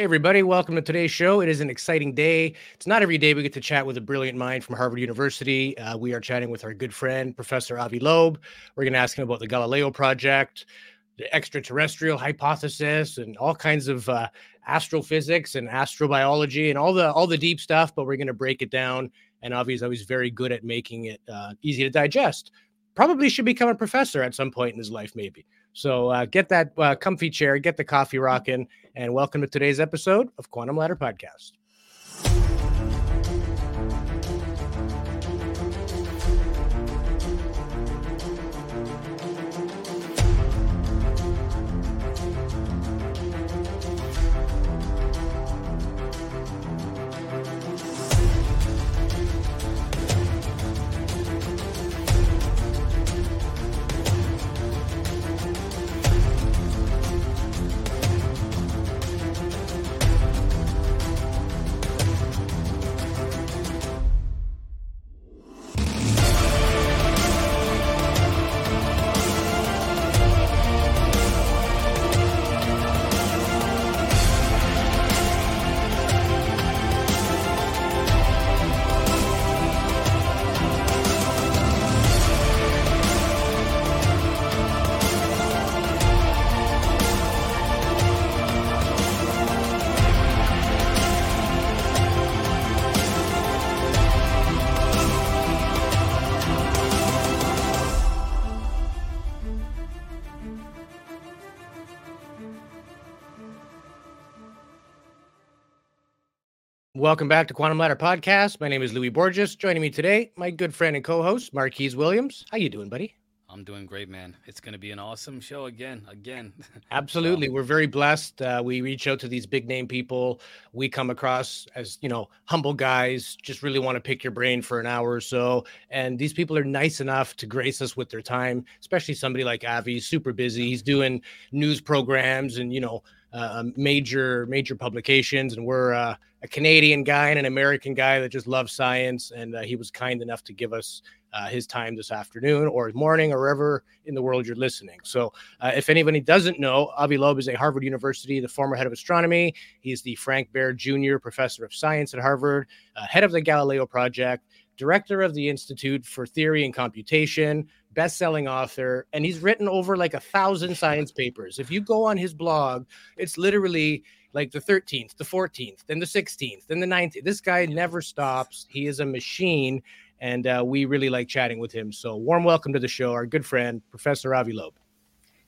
Hey, everybody, welcome to today's show. It is an exciting day. It's not every day we get to chat with a brilliant mind from Harvard University. Uh, we are chatting with our good friend, Professor Avi Loeb. We're going to ask him about the Galileo Project, the extraterrestrial hypothesis, and all kinds of uh, astrophysics and astrobiology and all the all the deep stuff. But we're going to break it down. And Avi is always very good at making it uh, easy to digest. Probably should become a professor at some point in his life, maybe. So uh, get that uh, comfy chair, get the coffee rocking, and welcome to today's episode of Quantum Ladder Podcast. Welcome back to Quantum Ladder Podcast. My name is Louis Borges. Joining me today, my good friend and co-host Marquise Williams. How you doing, buddy? I'm doing great, man. It's going to be an awesome show again, again. Absolutely, we're very blessed. Uh, we reach out to these big name people we come across as you know humble guys. Just really want to pick your brain for an hour or so, and these people are nice enough to grace us with their time. Especially somebody like Avi, super busy. He's doing news programs and you know uh, major major publications, and we're uh, a Canadian guy and an American guy that just loves science. And uh, he was kind enough to give us uh, his time this afternoon or morning or wherever in the world you're listening. So, uh, if anybody doesn't know, Avi Loeb is a Harvard University, the former head of astronomy. He's the Frank Baird Jr. Professor of Science at Harvard, uh, head of the Galileo Project, director of the Institute for Theory and Computation, best-selling author, and he's written over like a thousand science papers. If you go on his blog, it's literally like the 13th, the 14th, then the 16th, then the 19th. This guy never stops. He is a machine, and uh, we really like chatting with him. So, warm welcome to the show, our good friend, Professor Avi Loeb.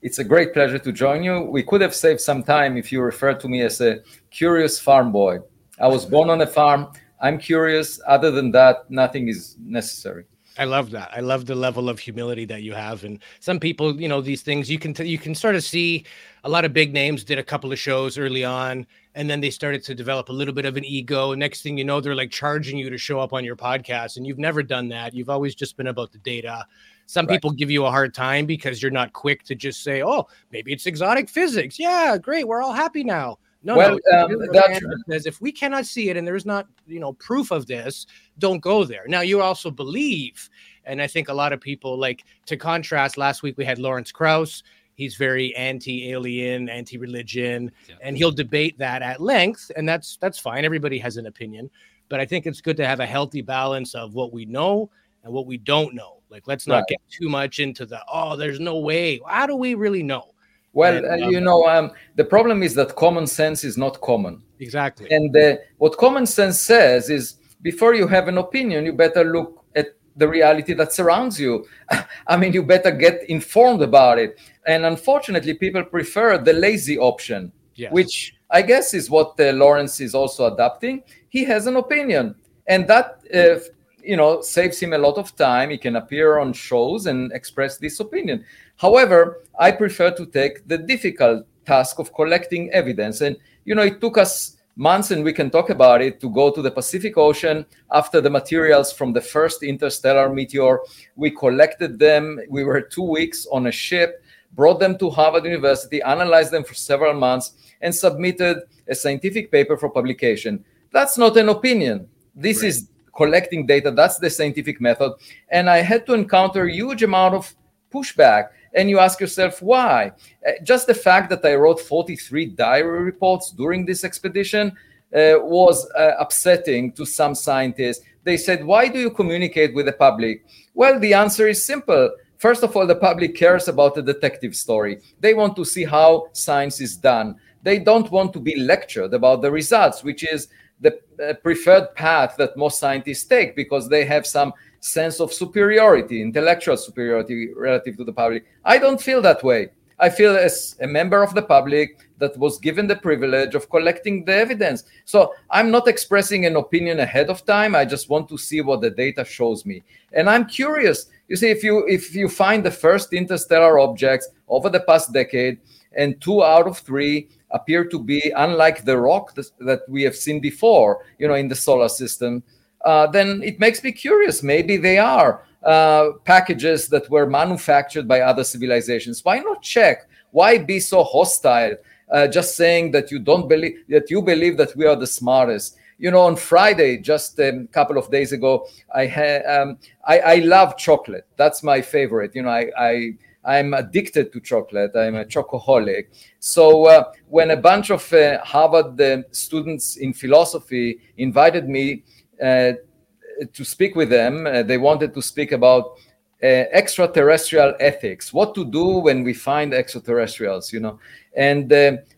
It's a great pleasure to join you. We could have saved some time if you referred to me as a curious farm boy. I was born on a farm. I'm curious. Other than that, nothing is necessary. I love that. I love the level of humility that you have. And some people, you know, these things you can t- you can sort of see a lot of big names did a couple of shows early on, and then they started to develop a little bit of an ego. Next thing you know, they're like charging you to show up on your podcast, and you've never done that. You've always just been about the data. Some right. people give you a hard time because you're not quick to just say, "Oh, maybe it's exotic physics." Yeah, great. We're all happy now. No, well, no, um, that says if we cannot see it and there's not, you know, proof of this, don't go there. Now you also believe, and I think a lot of people like to contrast. Last week we had Lawrence Krauss. He's very anti-alien, anti-religion, yeah. and he'll debate that at length, and that's that's fine. Everybody has an opinion, but I think it's good to have a healthy balance of what we know and what we don't know. Like, let's not right. get too much into the oh, there's no way. How do we really know? Well, uh, you know, um, the problem is that common sense is not common. Exactly. And uh, what common sense says is before you have an opinion, you better look at the reality that surrounds you. I mean, you better get informed about it. And unfortunately, people prefer the lazy option, yes. which I guess is what uh, Lawrence is also adapting. He has an opinion, and that uh, you know saves him a lot of time he can appear on shows and express this opinion however i prefer to take the difficult task of collecting evidence and you know it took us months and we can talk about it to go to the pacific ocean after the materials from the first interstellar meteor we collected them we were two weeks on a ship brought them to harvard university analyzed them for several months and submitted a scientific paper for publication that's not an opinion this right. is collecting data. That's the scientific method. And I had to encounter a huge amount of pushback. And you ask yourself why. Uh, just the fact that I wrote 43 diary reports during this expedition uh, was uh, upsetting to some scientists. They said, Why do you communicate with the public? Well, the answer is simple. First of all, the public cares about the detective story. They want to see how science is done. They don't want to be lectured about the results, which is the uh, preferred path that most scientists take because they have some sense of superiority, intellectual superiority relative to the public. I don't feel that way. I feel as a member of the public that was given the privilege of collecting the evidence. So I'm not expressing an opinion ahead of time. I just want to see what the data shows me. And I'm curious. You see, if you if you find the first interstellar objects over the past decade, and two out of three appear to be unlike the rock that we have seen before, you know, in the solar system, uh, then it makes me curious. Maybe they are uh, packages that were manufactured by other civilizations. Why not check? Why be so hostile? Uh, just saying that you don't believe that you believe that we are the smartest. You know, on Friday, just a couple of days ago, I had um, I, I love chocolate. That's my favorite. You know, I, I I'm addicted to chocolate. I'm a chocoholic. So uh, when a bunch of uh, Harvard uh, students in philosophy invited me to speak with them, uh, they wanted to speak about uh, extraterrestrial ethics, what to do when we find extraterrestrials, you know. And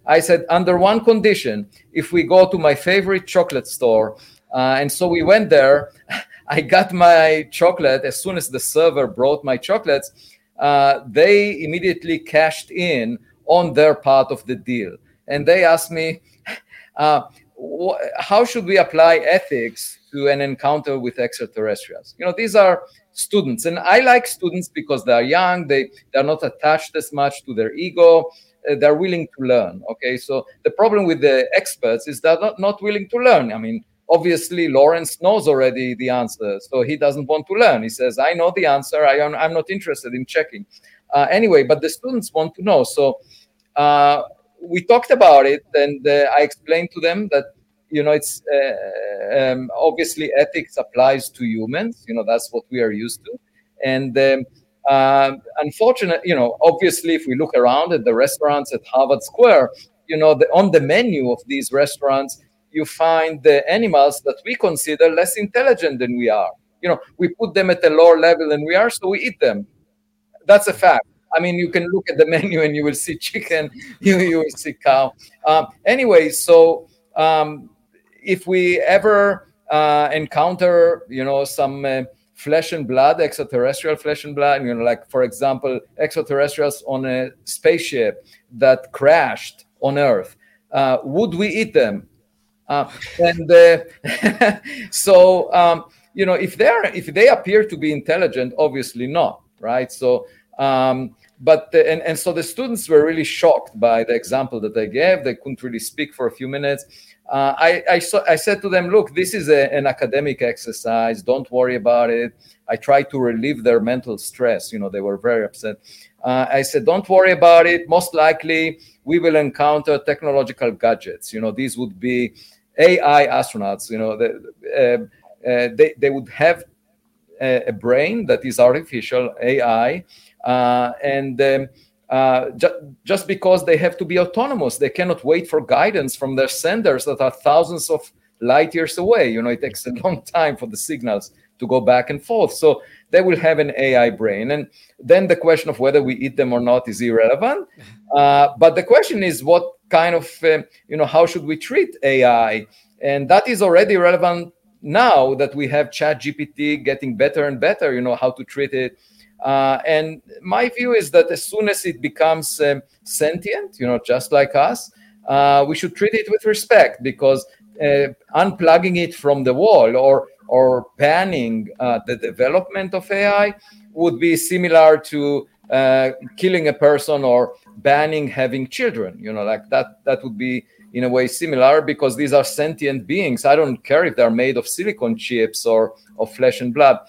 I said, under one condition, if we go to my favorite chocolate store, and so we went there. I got my chocolate as soon as the server brought my chocolates uh, they immediately cashed in on their part of the deal. And they asked me, uh, wh- how should we apply ethics to an encounter with extraterrestrials? You know, these are students, and I like students because they are young, they, they're not attached as much to their ego. Uh, they're willing to learn. Okay, so the problem with the experts is they're not, not willing to learn. I mean, obviously Lawrence knows already the answer, so he doesn't want to learn. He says, "I know the answer. I am, I'm not interested in checking." Uh, anyway, but the students want to know. So uh, we talked about it, and uh, I explained to them that you know it's uh, um, obviously ethics applies to humans. You know that's what we are used to, and. Um, uh, unfortunately, you know, obviously, if we look around at the restaurants at Harvard Square, you know, the, on the menu of these restaurants, you find the animals that we consider less intelligent than we are. You know, we put them at a lower level than we are, so we eat them. That's a fact. I mean, you can look at the menu and you will see chicken, you, you will see cow. Um, anyway, so um, if we ever uh, encounter, you know, some uh, flesh and blood, extraterrestrial flesh and blood, you know, like for example, extraterrestrials on a spaceship that crashed on Earth, uh, would we eat them? Uh, and uh, so, um, you know, if they're if they appear to be intelligent, obviously not, right? So, um, but the, and and so the students were really shocked by the example that I gave. They couldn't really speak for a few minutes. Uh, I I, I said to them, look, this is a, an academic exercise. Don't worry about it. I tried to relieve their mental stress. You know, they were very upset. Uh, I said, don't worry about it. Most likely, we will encounter technological gadgets. You know, these would be AI astronauts, you know, the, uh, uh, they, they would have a, a, brain that is artificial AI, and um, uh, ju- just because they have to be autonomous, they cannot wait for guidance from their senders that are thousands of light years away. You know, it takes a long time for the signals to go back and forth. So they will have an AI brain. And then the question of whether we eat them or not is irrelevant. Uh, but the question is what kind of, uh, you know, how should we treat AI? And that is already relevant now that we have Chat GPT getting better and better, you know, how to treat it. Uh, and my view is that as soon as it becomes um, sentient, you know, just like us, uh, we should treat it with respect because uh, unplugging it from the wall or or banning uh, the development of AI would be similar to uh, killing a person or banning having children. You know, like that. That would be in a way similar because these are sentient beings. I don't care if they're made of silicon chips or of flesh and blood.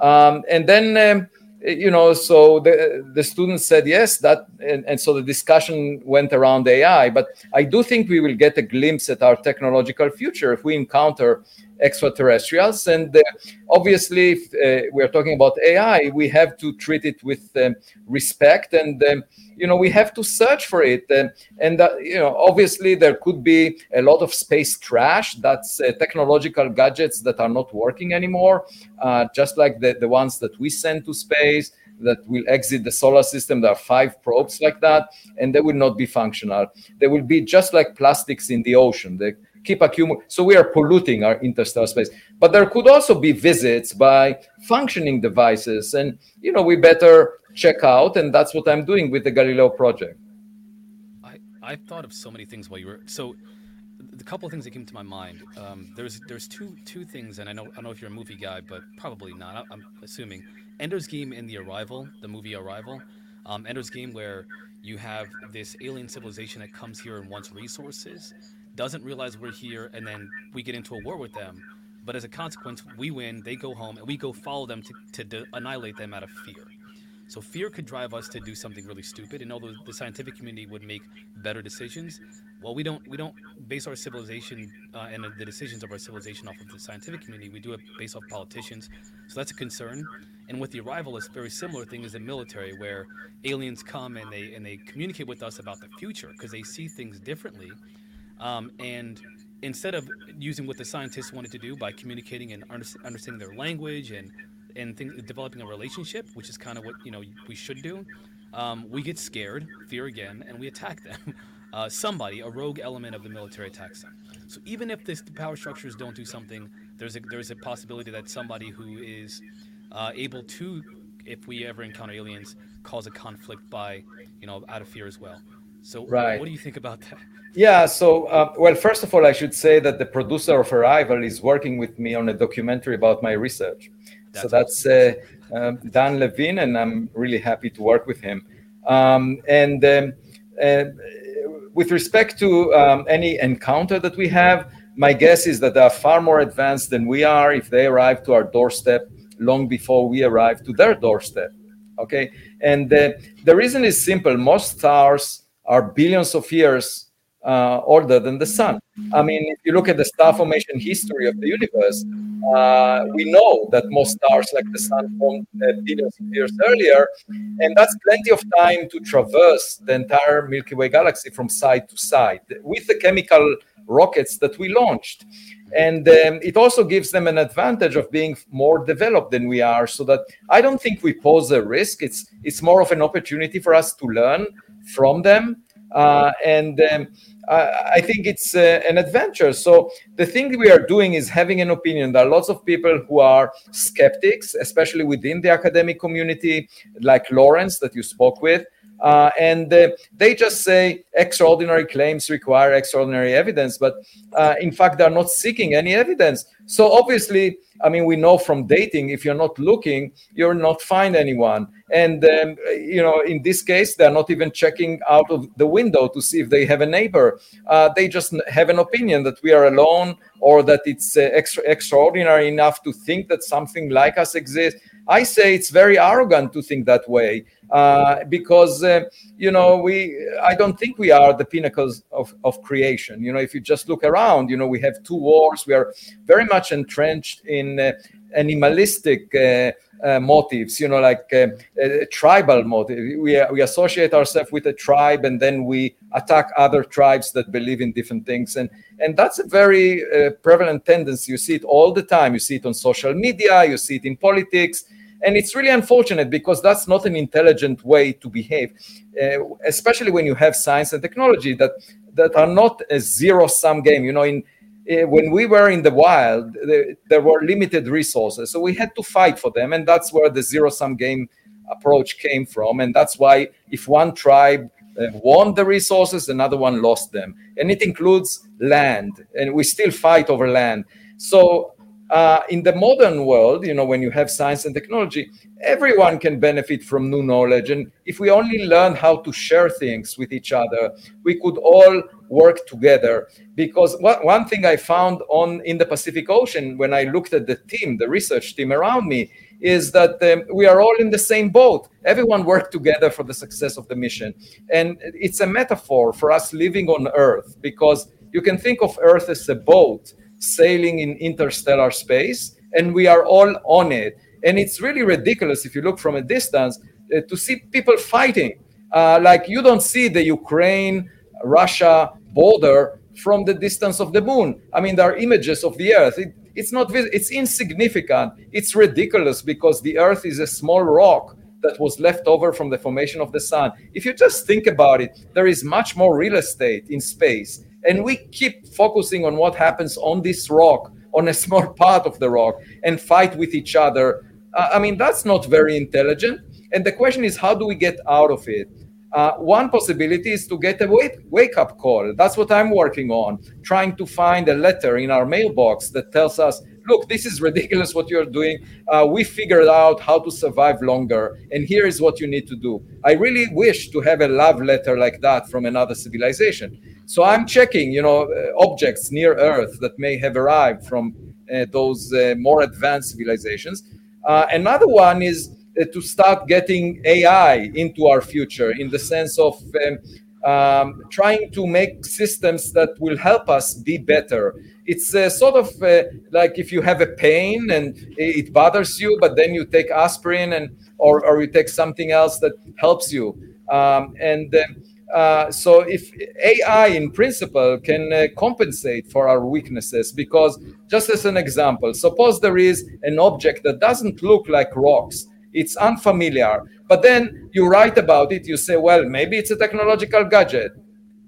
Um, and then. Um, you know so the the students said yes that and, and so the discussion went around ai but i do think we will get a glimpse at our technological future if we encounter extraterrestrials. And uh, obviously, if uh, we're talking about AI, we have to treat it with um, respect and um, you know we have to search for it and, and uh, you know obviously there could be a lot of space trash that's technological gadgets that are not working anymore just like the, the ones that we send to space that will exit the solar system. There are five probes like that, and they will not be functional. They will be just like plastics in the ocean. They keep accumulating. So we are polluting our interstellar space. But there could also be visits by functioning devices, and you know we better check out. And that's what I'm doing with the Galileo project. I I thought of so many things while you were so the couple of things that came to my mind. Um, there's there's two two things, and I know I don't know if you're a movie guy, but probably not. I'm assuming Ender's Game in the Arrival, the movie Arrival. Um, Ender's Game where you have this alien civilization that comes here and wants resources, doesn't realize we're here, and then we get into a war with them. But as a consequence, we win, they go home, and we go follow them to, to de- annihilate them out of fear. So fear could drive us to do something really stupid, and although the scientific community would make better decisions, well, we don't we don't base our civilization uh, and the decisions of our civilization off of the scientific community. We do it based off politicians. So that's a concern. And with the arrival, it's a very similar thing as the military, where aliens come and they and they communicate with us about the future because they see things differently. Um, and instead of using what the scientists wanted to do by communicating and understanding their language and and developing a relationship, which is kind of what you know we should do, um, we get scared, fear again, and we attack them. Uh, somebody, a rogue element of the military, attacks them. So even if this, the power structures don't do something, there's a there's a possibility that somebody who is uh, able to, if we ever encounter aliens, cause a conflict by, you know, out of fear as well. So, right. what do you think about that? Yeah, so, uh, well, first of all, I should say that the producer of Arrival is working with me on a documentary about my research. That's so that's uh, um, Dan Levine, and I'm really happy to work with him. Um, and um, uh, with respect to um, any encounter that we have, my guess is that they are far more advanced than we are if they arrive to our doorstep long before we arrive to their doorstep. Okay, and uh, the reason is simple: most stars are billions of years uh, older than the sun. I mean, if you look at the star formation history of the universe, uh, we know that most stars, like the sun, formed uh, billions of years earlier, and that's plenty of time to traverse the entire Milky Way galaxy from side to side with the chemical rockets that we launched and um, it also gives them an advantage of being more developed than we are so that i don't think we pose a risk it's it's more of an opportunity for us to learn from them uh, and um, I, I, think it's uh, an adventure. So the thing we are doing is having an opinion. There are lots of people who are skeptics especially within the academic community like lawrence that you spoke with uh, and uh, they just say extraordinary claims require extraordinary evidence, but uh, in fact, they're not seeking any evidence. So obviously, I mean, we know from dating, if you're not looking, you're not find anyone. And um, you know, in this case, they're not even checking out of the window to see if they have a neighbor. Uh, they just have an opinion that we are alone, or that it's uh, extra extraordinary enough to think that something like us exists. I say it's very arrogant to think that way uh, because uh, you know we I don't think we are the pinnacles of, of creation. You know, if you just look around, you know, we have two wars. We are very much entrenched in uh, animalistic. Uh, uh, motives, you know, like tribal motive. We, we associate ourselves with a tribe and then we attack other tribes that believe in different things. And, and that's a very prevalent tendency. You see it all the time. You see it on social media, you see it in politics and it's really unfortunate because that's not an intelligent way to behave uh, especially when you have science and technology that that are not a zero sum game. You know in uh, when we were in the wild the, there were limited resources so we had to fight for them and that's where the zero sum game approach came from and that's why if one tribe uh, won the resources another one lost them. And it includes land and we still fight over land. So uh, in the modern world, you know, when you have science and technology, everyone can benefit from new knowledge. And if we only learn how to share things with each other, we could all work together. Because what, one thing I found on in the Pacific Ocean when I looked at the team, the research team around me, is that um, we are all in the same boat. Everyone worked together for the success of the mission. And it's a metaphor for us living on Earth because you can think of Earth as a boat sailing in interstellar space, and we are all on it. And it's really ridiculous if you look from a distance uh, to see people fighting. Uh, like you don't see the Ukraine Russia border from the distance of the moon. I mean, there are images of the Earth. It, it's not it's insignificant. It's ridiculous because the Earth is a small rock that was left over from the formation of the sun. If you just think about it, there is much more real estate in space. And we keep focusing on what happens on this rock, on a small part of the rock, and fight with each other. Uh, I mean, that's not very intelligent. And the question is, how do we get out of it? Uh, one possibility is to get a wake, wake up call. That's what I'm working on, trying to find a letter in our mailbox that tells us, look, this is ridiculous what you're doing. Uh, we figured out how to survive longer, and here is what you need to do. I really wish to have a love letter like that from another civilization. So I'm checking, you know, uh, objects near Earth that may have arrived from uh, those uh, more advanced civilizations. Uh, another one is to start getting AI into our future in the sense of um, um, trying to make systems that will help us be better. It's uh, sort of uh, like if you have a pain and it bothers you, but then you take aspirin and or, or you take something else that helps you. Um, and uh, so if AI in principle can uh, compensate for our weaknesses, because just as an example, suppose there is an object that doesn't look like rocks, it's unfamiliar. But then you write about it, you say, well, maybe it's a technological gadget.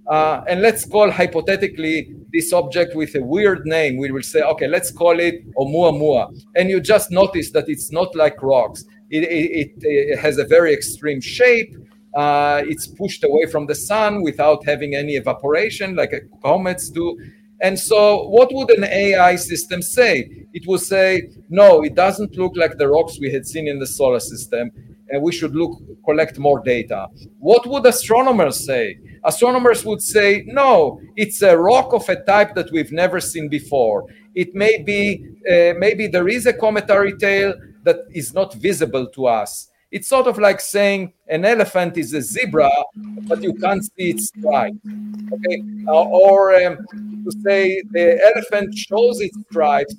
Uh, and let's call hypothetically this object with a weird name. We will say, okay, let's call it Oumuamua. And you just notice that it's not like rocks. It, it, it has a very extreme shape. Uh, it's pushed away from the sun without having any evaporation like comets do. And so, what would an AI system say? It would say, no, it doesn't look like the rocks we had seen in the solar system, and we should look collect more data. What would astronomers say? Astronomers would say, no, it's a rock of a type that we've never seen before. It may be, uh, maybe there is a cometary tail that is not visible to us. It's sort of like saying an elephant is a zebra, but you can't see its stripes. Okay, uh, or um, to say the elephant shows its stripes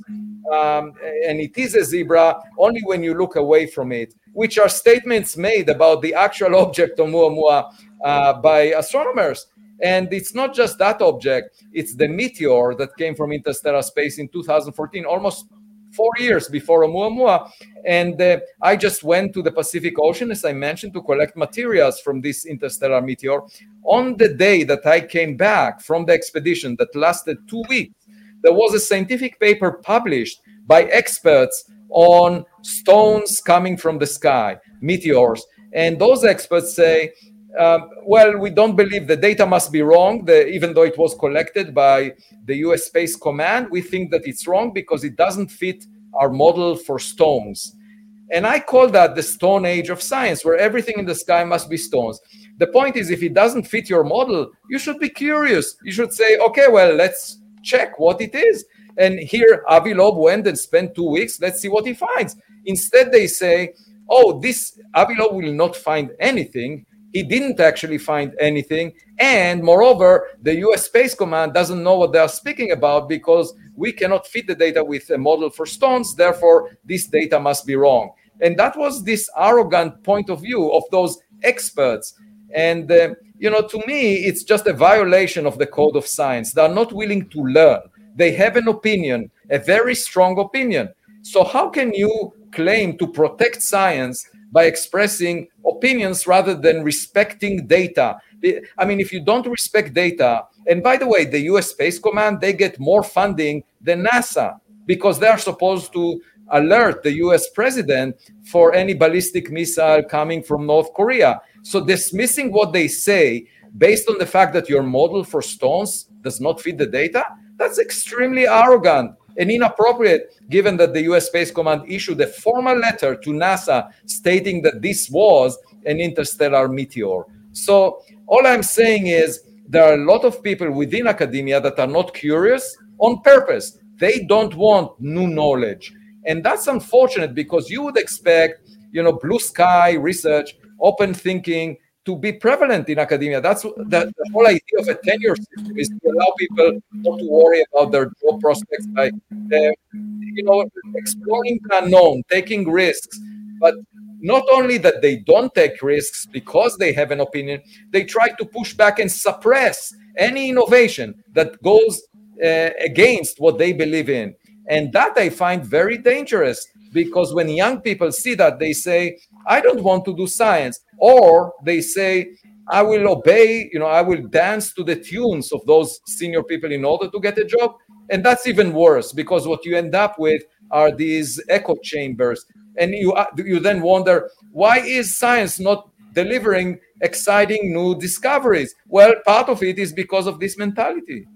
um, and it is a zebra only when you look away from it, which are statements made about the actual object Oumuamua uh, by astronomers. And it's not just that object, it's the meteor that came from interstellar space in 2014, almost four years before Oumuamua. And uh, I just went to the Pacific Ocean, as I mentioned, to collect materials from this interstellar meteor. On the day that I came back from the expedition that lasted two weeks, there was a scientific paper published by experts on stones coming from the sky, meteors. And those experts say, um, well, we don't believe the data must be wrong, the, even though it was collected by the US Space Command. We think that it's wrong because it doesn't fit our model for stones. And I call that the stone age of science, where everything in the sky must be stones. The point is, if it doesn't fit your model, you should be curious. You should say, okay, well, let's check what it is. And here, Avi Loeb went and spent two weeks. Let's see what he finds. Instead, they say, oh, this Avi Loeb will not find anything he didn't actually find anything. And moreover, the US Space Command doesn't know what they are speaking about because we cannot fit the data with a model for stones. Therefore, this data must be wrong. And that was this arrogant point of view of those experts. And, uh, you know, to me, it's just a violation of the code of science. They are not willing to learn. They have an opinion, a very strong opinion. So, how can you claim to protect science by expressing opinions rather than respecting data. I mean, if you don't respect data, and by the way, the US Space Command, they get more funding than NASA because they are supposed to alert the US president for any ballistic missile coming from North Korea. So dismissing what they say based on the fact that your model for stones does not fit the data, that's extremely arrogant and inappropriate given that the US Space Command issued a formal letter to NASA stating that this was an interstellar meteor. So, all I'm saying is there are a lot of people within academia that are not curious on purpose. They don't want new knowledge. And that's unfortunate because you would expect, you know, blue sky research, open thinking, to be prevalent in academia. That's the, the, whole idea of a tenure system is to allow people not to worry about their job prospects by, uh, you know, exploring the unknown, taking risks. But not only that they don't take risks because they have an opinion, they try to push back and suppress any innovation that goes uh, against what they believe in. And that I find very dangerous because when young people see that, they say, I don't want to do science. Or they say, I will obey, you know, I will dance to the tunes of those senior people in order to get a job. And that's even worse because what you end up with are these echo chambers. And you, uh, you then wonder, why is science not delivering exciting new discoveries? Well, part of it is because of this mentality.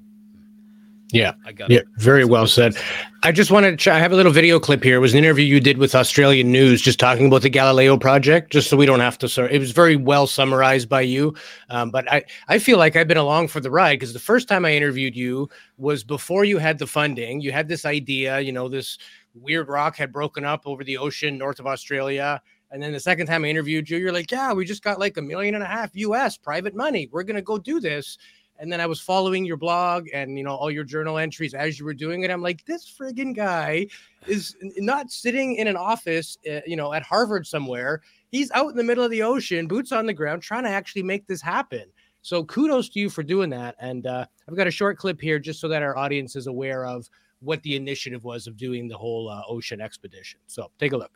Yeah, I got yeah, it. very well said. I just wanted to. I have a little video clip here. It was an interview you did with Australian News, just talking about the Galileo project, just so we don't have to. Sir, it was very well summarized by you. Um, but I, I feel like I've been along for the ride because the first time I interviewed you was before you had the funding. You had this idea, you know, this weird rock had broken up over the ocean north of Australia. And then the second time I interviewed you, you're like, yeah, we just got like a million and a half US private money. We're going to go do this and then I was following your blog and you know all your journal entries as you were doing it. I'm like, this friggin' guy is not sitting in an office, uh, you know, at Harvard somewhere. He's out in the middle of the ocean, boots on the ground, trying to actually make this happen. So kudos to you for doing that. And uh, I've got a short clip here just so that our audience is aware of what the initiative was of doing the whole uh, ocean expedition. So take a look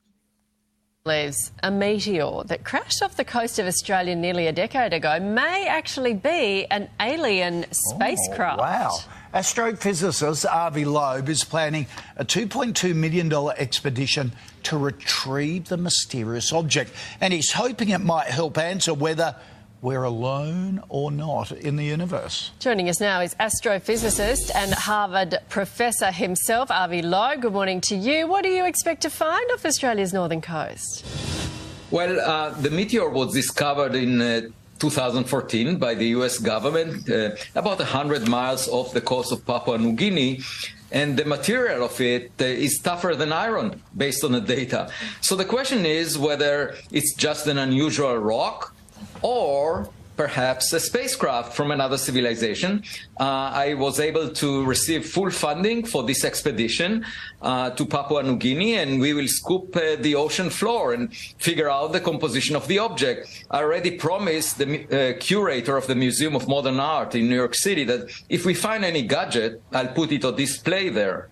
believes a meteor that crashed off the coast of Australia nearly a decade ago may actually be an alien oh, spacecraft. Oh, wow. Astrophysicist Avi Loeb is planning a $2.2 million expedition to retrieve the mysterious object, and he's hoping it might help answer whether we're alone or not in the universe. Joining us now is astrophysicist and Harvard professor himself, Avi Loeb. Good morning to you. What do you expect to find off Australia's northern coast? Well, uh, the meteor was discovered in uh, 2014 by the US government, uh, about 100 miles off the coast of Papua New Guinea. And the material of it uh, is tougher than iron based on the data. So the question is whether it's just an unusual rock or perhaps a spacecraft from another civilization. Uh, I was able to receive full funding for this expedition uh, to Papua New Guinea, and we will scoop uh, the ocean floor and figure out the composition of the object. I already promised the uh, curator of the Museum of Modern Art in New York City that if we find any gadget, I'll put it on display there.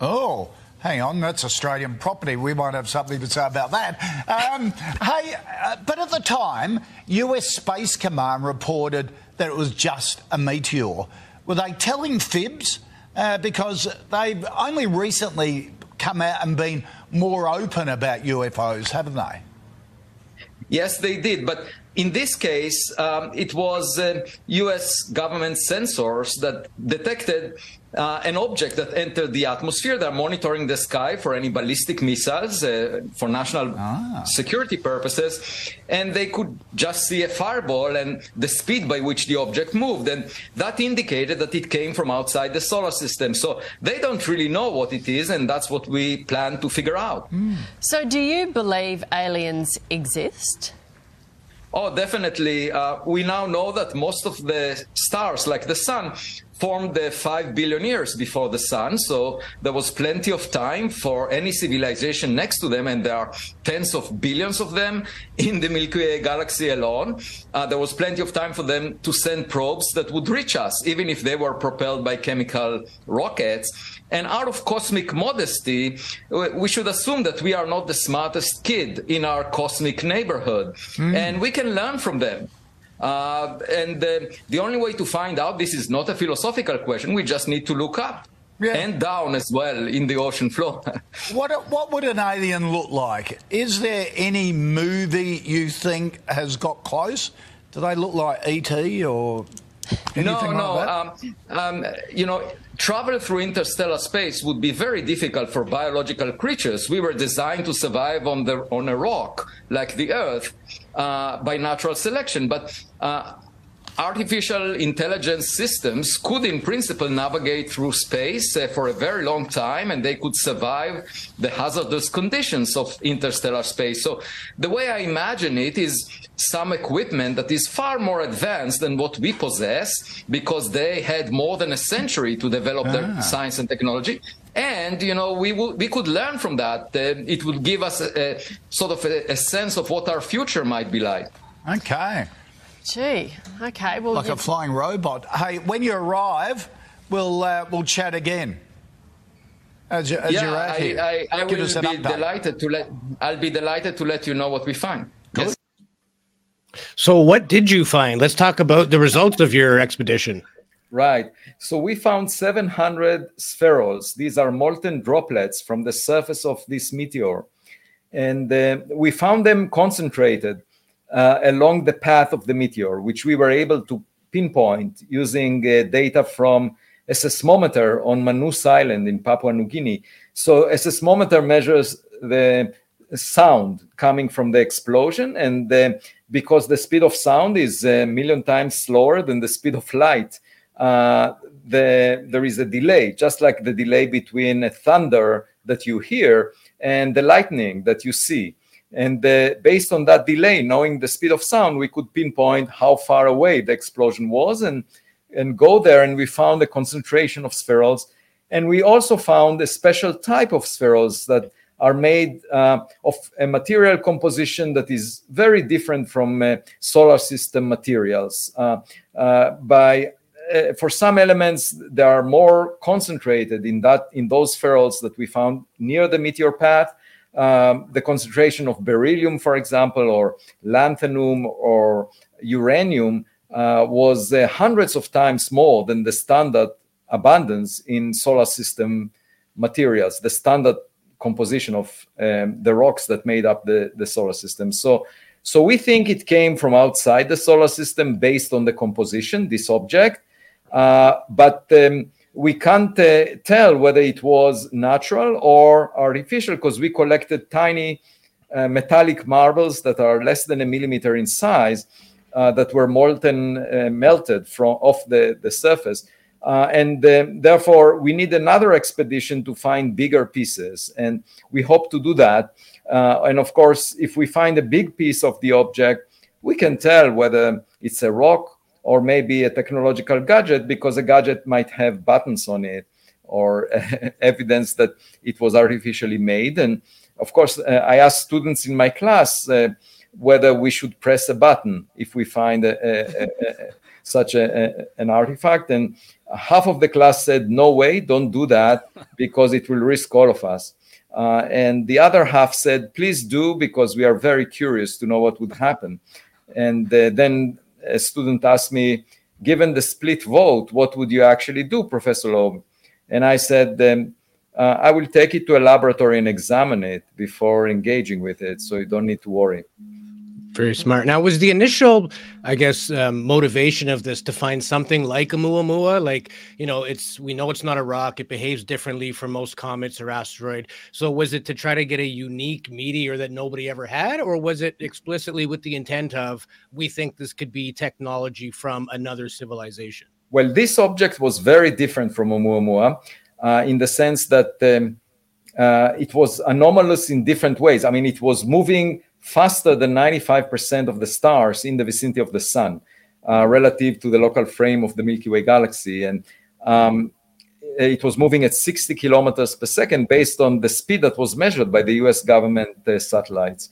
Oh, hang on, that's Australian property. We might have something to say about that. Um, hey, uh, but at the time, US Space Command reported that it was just a meteor. Were they telling fibs? Uh, because they've only recently come out and been more open about UFOs, haven't they? Yes, they did. But in this case, um, it was uh, US government sensors that detected uh, an object that entered the atmosphere. They're monitoring the sky for any ballistic missiles uh, for national ah. security purposes. And they could just see a fireball and the speed by which the object moved. And that indicated that it came from outside the solar system. So they don't really know what it is. And that's what we plan to figure out. Mm. So, do you believe aliens exist? Oh, definitely. Uh, we now know that most of the stars, like the sun, formed the five billion years before the sun. So there was plenty of time for any civilization next to them, and there are tens of billions of them in the Milky Way galaxy alone. Uh, there was plenty of time for them to send probes that would reach us, even if they were propelled by chemical rockets. And out of cosmic modesty, we should assume that we are not the smartest kid in our cosmic neighborhood. Mm. And we can learn from them. Uh, and uh, the only way to find out this is not a philosophical question. We just need to look up. Yeah. and down as well in the ocean floor. what what would an alien look like? Is there any movie you think has got close? Do they look like ET or no, no. Um, um, you know, travel through interstellar space would be very difficult for biological creatures. We were designed to survive on the on a rock like the Earth uh, by natural selection, but uh, artificial intelligence systems could, in principle, navigate through space uh, for a very long time and they could survive the hazardous conditions of interstellar space. So, the way I imagine it is some equipment that is far more advanced than what we possess because they had more than a century to develop ah. their science and technology and you know we will, we could learn from that uh, it would give us a, a sort of a, a, sense of what our future might be like okay Gee, okay. Well, like a flying robot. Hey, when you arrive, we'll uh, we'll chat again. As, you, as yeah, you're out here. I, I, I will be update. delighted to let. I'll be delighted to let you know what we find. Good. Yes. So, what did you find? Let's talk about the results of your expedition. Right. So we found 700 spherules. These are molten droplets from the surface of this meteor. And uh, we found them concentrated uh, along the path of the meteor, which we were able to pinpoint using uh, data from a seismometer on Manus Island in Papua New Guinea. So a seismometer measures the sound coming from the explosion, and uh, because the speed of sound is a million times slower than the speed of light, uh, the, there is a delay, just like the delay between a thunder that you hear and the lightning that you see. And uh, based on that delay, knowing the speed of sound, we could pinpoint how far away the explosion was and, and go there. And we found a concentration of spherules. And we also found a special type of spherules that are made uh, of a material composition that is very different from uh, solar system materials. Uh, uh by uh, for some elements, they are more concentrated in that in those spherules that we found near the meteor path um, the concentration of beryllium, for example, or lanthanum or uranium uh, was uh, hundreds of times more than the standard abundance in solar system materials, the standard composition of um, the rocks that made up the, the solar system. So, so we think it came from outside the solar system based on the composition, this object. Uh, but um, we can't uh, tell whether it was natural or artificial because we collected tiny uh, metallic marbles that are less than a millimeter in size uh, that were molten uh, melted from off the, the surface. Uh, and um, therefore we need another expedition to find bigger pieces and we hope to do that. Uh, and of course if we find a big piece of the object we can tell whether it's a rock or maybe a technological gadget because a gadget might have buttons on it or evidence that it was artificially made. And of course, uh, I asked students in my class uh, whether we should press a button if we find a, a, a, such an artifact. And half of the class said, No way, don't do that because it will risk all of us. Uh, and the other half said, Please do because we are very curious to know what would happen. And uh, then a student asked me, given the split vote, what would you actually do, Professor Loeb? And I said, um, uh, I will take it to a laboratory and examine it before engaging with it, so you don't need to worry. Very smart. Now, was the initial, I guess, um, motivation of this to find something like Oumuamua? Like, you know, it's we know it's not a rock; it behaves differently from most comets or asteroid. So, was it to try to get a unique meteor that nobody ever had, or was it explicitly with the intent of we think this could be technology from another civilization? Well, this object was very different from Oumuamua uh, in the sense that um, uh, it was anomalous in different ways. I mean, it was moving faster than 95% of the stars in the vicinity of the sun uh, relative to the local frame of the Milky Way galaxy. And um, it was moving at 60 kilometers per second based on the speed that was measured by the US government uh, satellites.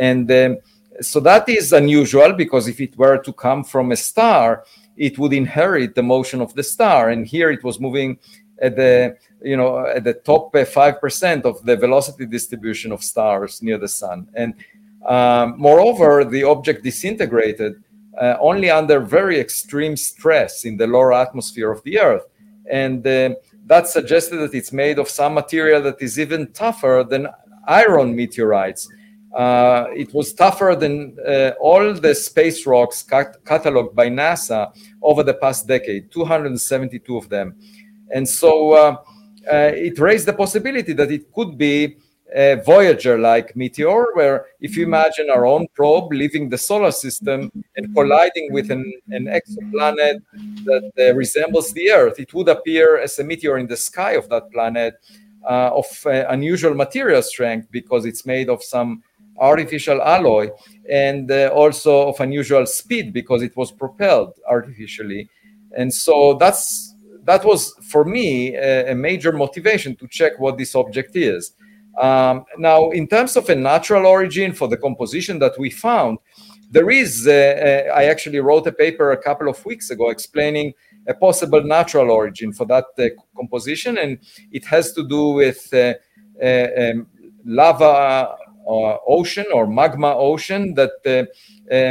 And um, so that is unusual because if it were to come from a star, it would inherit the motion of the star. And here it was moving at the you know at the top uh, five percent of the velocity distribution of stars near the sun. And um, moreover, the object disintegrated uh, only under very extreme stress in the lower atmosphere of the Earth. And uh, that suggested that it's made of some material that is even tougher than iron meteorites. Uh, it was tougher than uh, all the space rocks cat- cataloged by NASA over the past decade, 272 of them. And so uh, uh, it raised the possibility that it could be a Voyager like meteor, where if you imagine our own probe leaving the solar system and colliding with an, an exoplanet that uh, resembles the Earth, it would appear as a meteor in the sky of that planet uh, of uh, unusual material strength because it's made of some artificial alloy and uh, also of unusual speed because it was propelled artificially. And so that's that was for me a, a major motivation to check what this object is. Um, now, in terms of a natural origin for the composition that we found, there is, uh, uh, I actually wrote a paper a couple of weeks ago explaining a possible natural origin for that uh, composition, and it has to do with uh, uh, um, lava uh, ocean or magma ocean that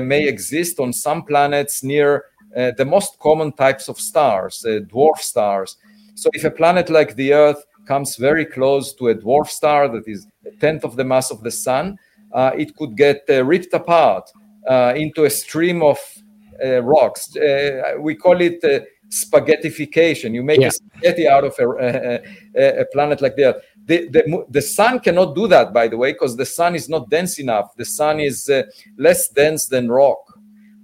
may exist on some planets near the most common types of stars, dwarf stars. So, if a planet like the Earth comes very close to a dwarf star that is a tenth of the mass of the sun, uh, it could get uh, ripped apart uh, into a stream of uh, rocks. Uh, we call it uh, spaghettification. You make yeah. a spaghetti out of a, a, a planet like that. The, the, the, sun cannot do that, by the way, because the sun is not dense enough. The sun is less dense than rock.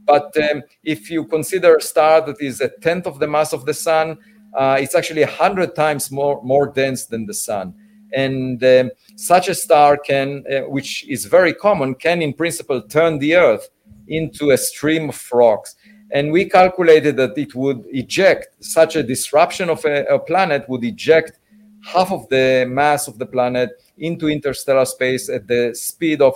But um, if you consider a star that is a tenth of the mass of the sun, uh, it's actually a hundred times more more dense than the sun. And um, such a star can, uh, which is very common, can in principle turn the Earth into a stream of rocks. And we calculated that it would eject such a disruption of a, a planet would eject half of the mass of the planet into interstellar space at the speed of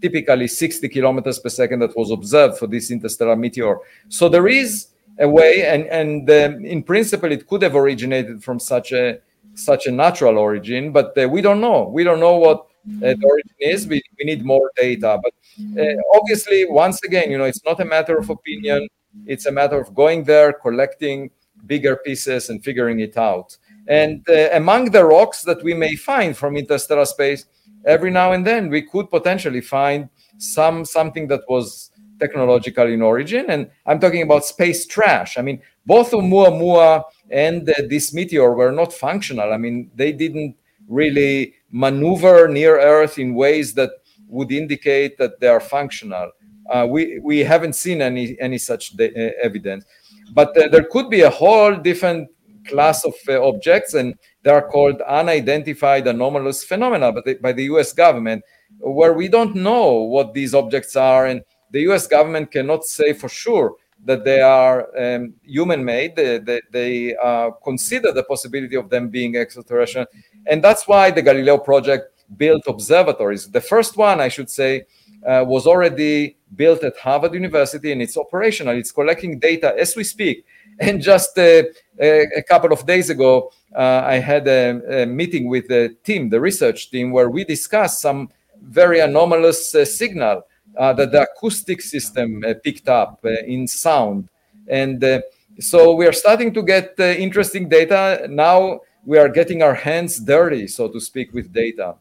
typically 60 kilometers per second that was observed for this interstellar meteor. So there is a way, and and in principle, it could have originated from such a such a natural origin, but uh, we don't know. We don't know what uh, the origin is. We, we need more data. But uh, obviously, once again, you know, it's not a matter of opinion. It's a matter of going there, collecting bigger pieces, and figuring it out. And uh, among the rocks that we may find from interstellar space, every now and then we could potentially find some something that was technological in origin. And I'm talking about space trash. I mean, both Oumuamua and uh, this meteor were not functional. I mean, they didn't really maneuver near Earth in ways that would indicate that they are functional. Uh, we, we haven't seen any, any such de- uh, evidence. But uh, there could be a whole different class of uh, objects, and they are called unidentified anomalous phenomena by the, by the US government, where we don't know what these objects are and the US government cannot say for sure that they are um, human made. They, they, they uh, consider the possibility of them being extraterrestrial. And that's why the Galileo project built observatories. The first one, I should say, uh, was already built at Harvard University and it's operational. It's collecting data as we speak. And just uh, a, a, couple of days ago, uh, I had a, a, meeting with the team, the research team, where we discussed some very anomalous uh, signal that the acoustic system uh, picked up uh, in sound. And so we are starting to get interesting data. Now we are getting our hands dirty, so to speak, with data.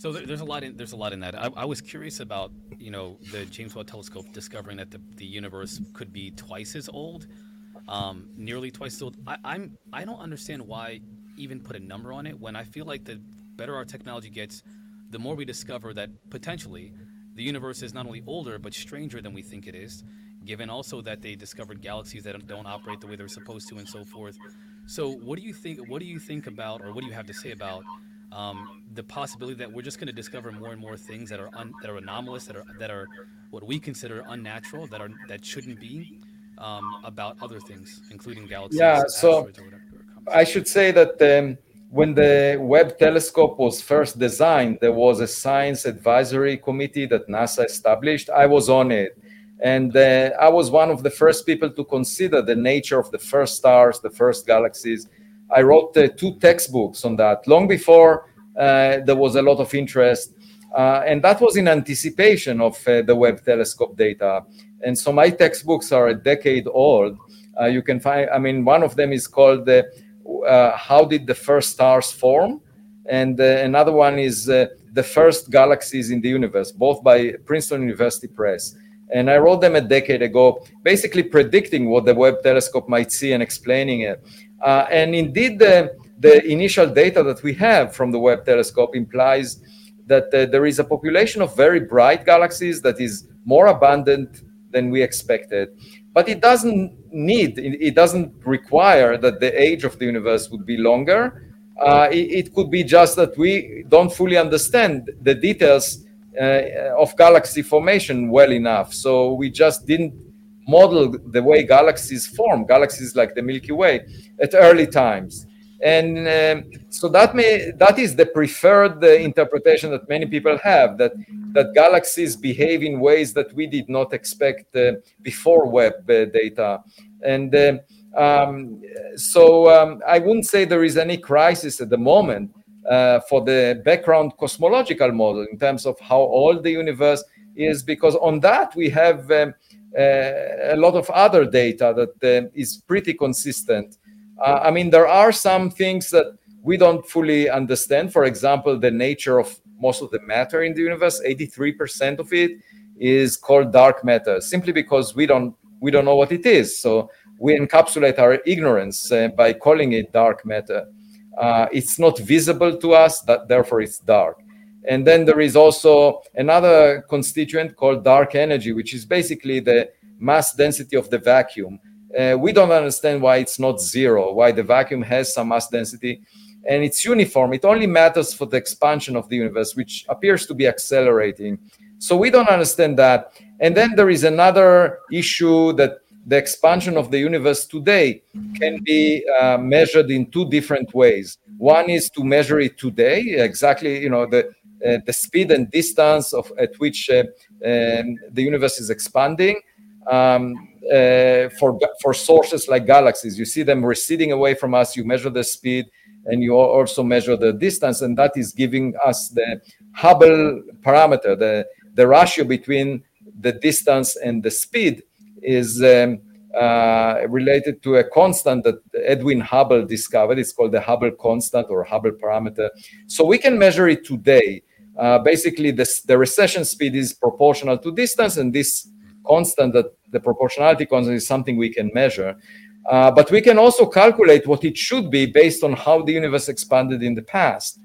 So there's a lot in there's a lot in that. I, I, was curious about you know the James Webb Telescope discovering that the, the universe could be twice as old, um, nearly twice as old. I, I'm I don't understand why even put a number on it when I feel like the better our technology gets, the more we discover that potentially the universe is not only older but stranger than we think it is, given also that they discovered galaxies that don't operate the way they're supposed to and so forth. So, what do you think? What do you think about, or what do you have to say about um, the possibility that we're just going to discover more and more things that are un, that are anomalous, that are that are what we consider unnatural, that are that shouldn't be um, about other things, including galaxies. Yeah. So, I should say that. Um, when the Webb telescope was first designed, there was a science advisory committee that NASA established. I was on it. And uh, I was one of the first people to consider the nature of the first stars, the first galaxies. I wrote uh, two textbooks on that long before uh, there was a lot of interest. Uh, and that was in anticipation of uh, the Webb telescope data. And so my textbooks are a decade old. Uh, you can find, I mean, one of them is called the uh, how did the first stars form, and uh, another one is uh, the first galaxies in the universe, both by Princeton University Press. And I wrote them a decade ago, basically predicting what the Webb telescope might see and explaining it. Uh, and indeed, the, the initial data that we have from the Webb telescope implies that uh, there is a population of very bright galaxies that is more abundant than we expected. But it doesn't need, it doesn't require that the age of the universe would be longer. Uh, it, it, could be just that we don't fully understand the details uh, of galaxy formation well enough. So we just didn't model the way galaxies form, galaxies like the Milky Way, at early times and um, so that may that is the preferred uh, interpretation that many people have that that galaxies behave in ways that we did not expect uh, before Webb uh, data. And uh, um, so um, i wouldn't say there is any crisis at the moment uh, for the background cosmological model in terms of how old the universe is because on that we have um, uh, a lot of other data that is pretty consistent uh, I mean, there are some things that we don't fully understand. For example, the nature of most of the matter in the universe, 83% of it is called dark matter, simply because we don't we don't know what it is. So we encapsulate our ignorance uh, by calling it dark matter. Uh, it's not visible to us, that therefore it's dark. And then there is also another constituent called dark energy, which is basically the mass density of the vacuum uh, we don't understand why it's not zero, why the vacuum has some mass density, and it's uniform. It only matters for the expansion of the universe, which appears to be accelerating. So we don't understand that. And then there is another issue that the expansion of the universe today can be uh, measured in two different ways. One is to measure it today, exactly, you know, the uh, the speed and distance of at which uh, um, the universe is expanding. Um, uh, for for sources like galaxies. You see them receding away from us. You measure the speed, and you also measure the distance, and that is giving us the Hubble parameter. the The ratio between the distance and the speed is um, uh, related to a constant that Edwin Hubble discovered. It's called the Hubble constant or Hubble parameter. So we can measure it today. Uh, basically, this, the recession speed is proportional to distance, and this constant that the proportionality constant is something we can measure. Uh, but we can also calculate what it should be based on how the universe expanded in the past.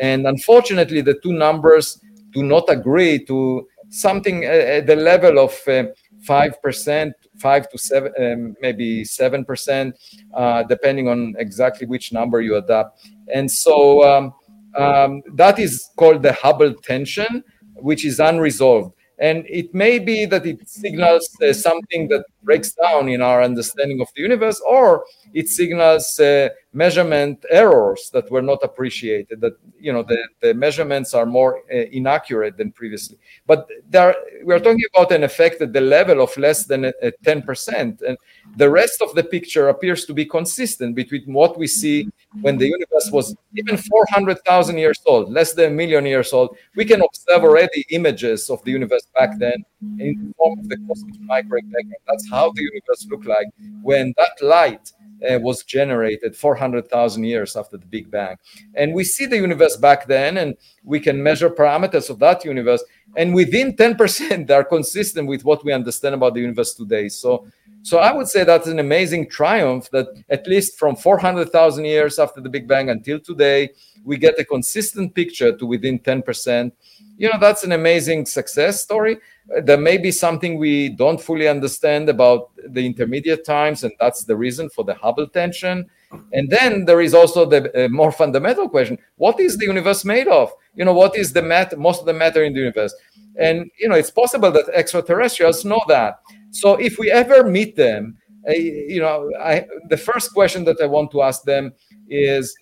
And unfortunately, the two numbers do not agree to something at the level of uh, 5%, 5 to 7, um, maybe 7%, uh, depending on exactly which number you adopt. And so um, um, that is called the Hubble tension, which is unresolved. And it may be that it signals uh, something that breaks down in our understanding of the universe, or it signals uh, measurement errors that were not appreciated. That you know the, the measurements are more uh, inaccurate than previously. But there, we are talking about an effect at the level of less than ten percent, and the rest of the picture appears to be consistent between what we see when the universe was even 400,000 years old, less than a million years old. We can observe already images of the universe back then in the form of the cosmic microwave background. That's how the universe looked like when that light uh, was generated 400,000 years after the Big Bang. And we see the universe back then, and we can measure parameters of that universe. And within 10%, they are consistent with what we understand about the universe today. So, so I would say that's an amazing triumph that at least from 400,000 years after the Big Bang until today, we get a consistent picture to within 10%. You know, that's an amazing success story there may be something we don't fully understand about the intermediate times, and that's the reason for the Hubble tension. And then there is also the uh, more fundamental question: What is the universe made of? You know, what is the matter, most of the matter in the universe? And you know, it's possible that extraterrestrials know that. So if we ever meet them, uh, you know, I, the first question that I want to ask them is.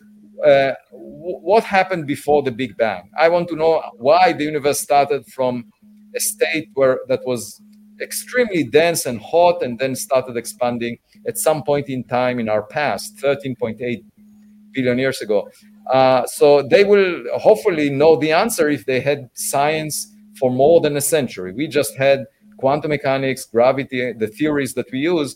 Uh, what happened before the Big Bang? I want to know why the universe started from a state where that was extremely dense and hot and then started expanding at some point in time in our past 13.8 billion years ago uh, so they will hopefully know the answer if they had science for more than a century we just had quantum mechanics gravity the theories that we use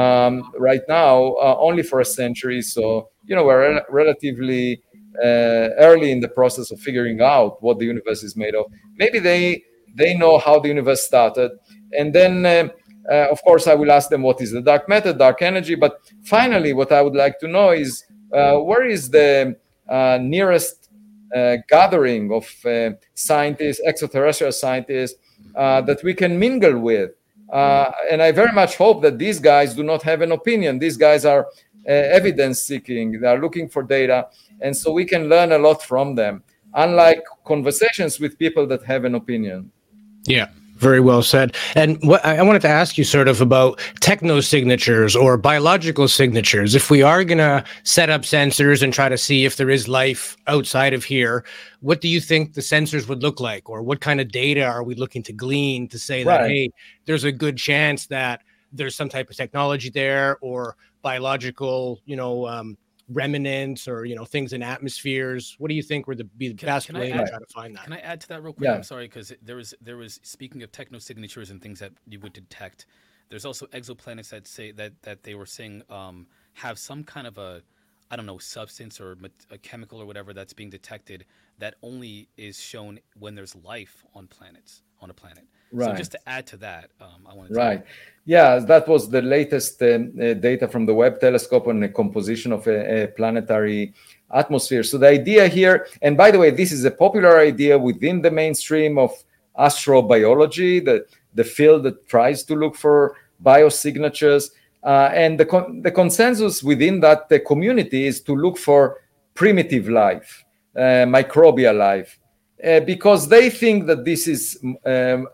um, right now uh, only for a century so you know we're re- relatively uh, early in the process of figuring out what the universe is made of maybe they they know how the universe started. And then, uh, uh, of course, I will ask them what is the dark matter, dark energy. But finally, what I would like to know is uh, where is the uh, nearest uh, gathering of scientists, extraterrestrial scientists, uh, that we can mingle with. Uh, and I very much hope that these guys do not have an opinion. These guys are evidence seeking, they are looking for data. And so we can learn a lot from them, unlike conversations with people that have an opinion. Yeah. Very well said. And what I wanted to ask you sort of about techno signatures or biological signatures. If we are going to set up sensors and try to see if there is life outside of here, what do you think the sensors would look like? Or what kind of data are we looking to glean to say that, hey, there's a good chance that there's some type of technology there or biological, you know, um, remnants or you know things in atmospheres? What do you think would be the can, best can way add, to try to find that? can i add to that real quick? Yeah. i'm sorry because there was there was speaking of techno signatures and things that you would detect there's also exoplanets that say that that they were saying um, have some kind of a i don't know substance or a chemical or whatever that's being detected that only is shown when there's life on planets on a planet Right. So just to add to that, um, I wanted to right. Yeah, that was the latest um, uh, data from the Webb telescope on the composition of a, a, planetary atmosphere. So the idea here, and by the way, this is a popular idea within the mainstream of astrobiology, the, the field that tries to look for biosignatures. Uh, and the, con- the consensus within that the community is to look for primitive life, uh, microbial life uh, because they think that this is um,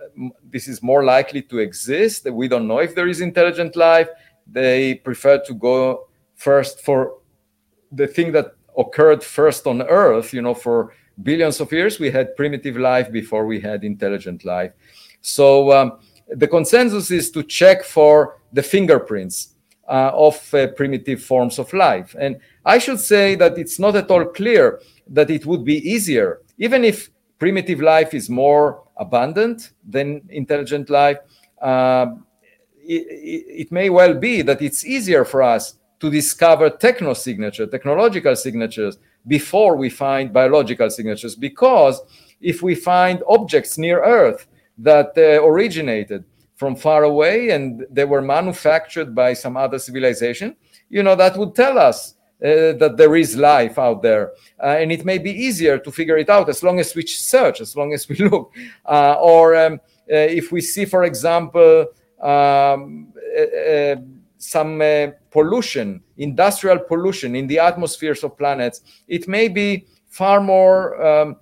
this is more likely to exist. We don't know if there is intelligent life. They prefer to go first for the thing that occurred first on Earth. You know, for billions of years we had primitive life before we had intelligent life. So um, the consensus is to check for the fingerprints uh, of uh, primitive forms of life. And I should say that it's not at all clear that it would be easier, even if primitive life is more abundant than intelligent life, uh, it, it, may well be that it's easier for us to discover techno signature, technological signatures before we find biological signatures. Because if we find objects near Earth that uh, originated from far away and they were manufactured by some other civilization, you know, that would tell us that there is life out there. Uh, and it may be easier to figure it out as long as we search, as long as we look. Uh, or um, if we see, for example, um, some uh, pollution, industrial pollution in the atmospheres of planets, it may be far more um,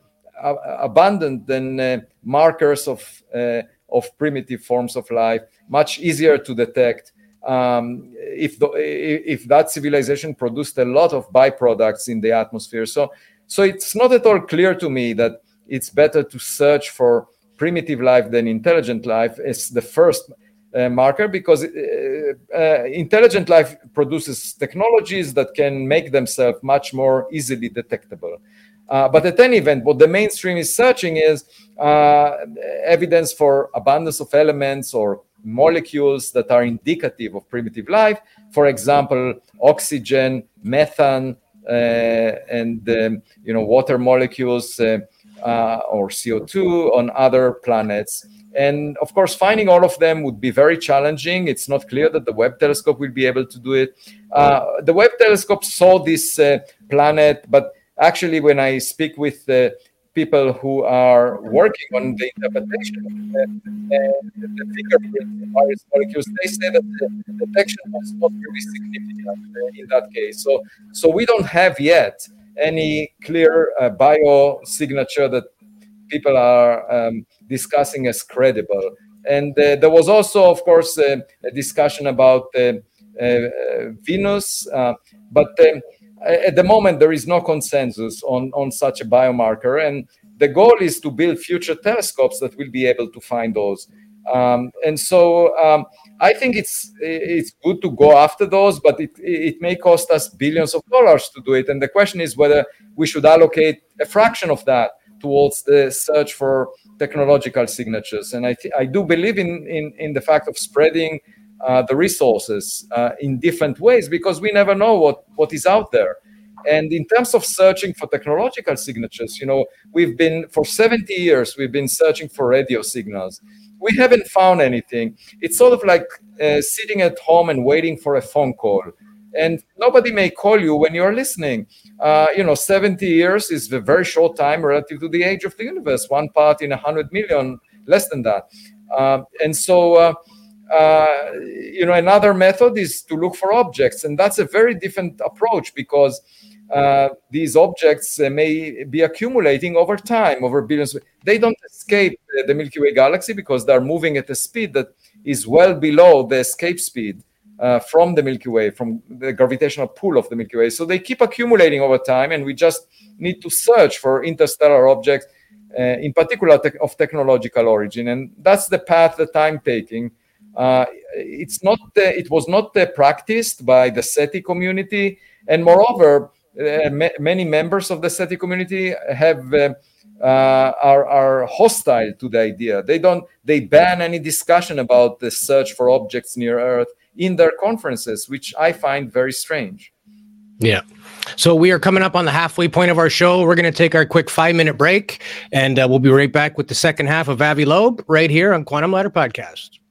abundant than uh, markers of, uh, of primitive forms of life, much easier to detect um, if the, if that civilization produced a lot of byproducts in the atmosphere. So so it's not at all clear to me that it's better to search for primitive life than intelligent life as the first uh, marker because uh, uh, intelligent life produces technologies that can make themselves much more easily detectable. Uh, but at any event, what the mainstream is searching is uh, evidence for abundance of elements or molecules that are indicative of primitive life. For example, oxygen, methane, uh, and um, you know water molecules uh, uh, or CO2 on other planets. And of course, finding all of them would be very challenging. It's not clear that the Webb telescope will be able to do it. Uh, the Webb telescope saw this uh, planet, but actually, when I speak with the people who are working on the interpretation of the, fingerprint of various molecules, they say that the detection was not really significant in that case. So, so we don't have yet any clear uh, biosignature that people are um, discussing as credible. And uh, there was also, of course, uh, a discussion about uh, uh, Venus, uh, but um, at the moment there is no consensus on, on such a biomarker and the goal is to build future telescopes that will be able to find those. Um, and so um, i think it's it's good to go after those but it, it may cost us billions of dollars to do it. And the question is whether we should allocate a fraction of that towards the search for technological signatures. And i, th- I do believe in, in, in the fact of spreading uh, the resources uh, in different ways because we never know what, what is out there. And in terms of searching for technological signatures, you know, we've been for 70 years, we've been searching for radio signals. We haven't found anything. It's sort of like uh, sitting at home and waiting for a phone call. and nobody may call you when you're listening. Uh, you know, 70 years is a very short time relative to the age of the universe. One part in 100 million, less than that. Uh, and so, uh, uh, you know, another method is to look for objects, and that's a very different approach because uh, these objects uh, may be accumulating over time, over billions. They don't escape the Milky Way galaxy because they're moving at a speed that is well below the escape speed uh, from the Milky Way, from the gravitational pull of the Milky Way. So they keep accumulating over time, and we just need to search for interstellar objects, uh, in particular te- of technological origin. And that's the path that I'm taking. Uh, it's not. it was not practiced by the SETI community, and moreover, uh, many members of the SETI community have uh, uh, are, are hostile to the idea. They don't. They ban any discussion about the search for objects near Earth in their conferences, which I find very strange. Yeah. So we are coming up on the halfway point of our show. We're going to take our quick five minute break, and uh, we'll be right back with the second half of Avi Loeb right here on Quantum Ladder Podcast.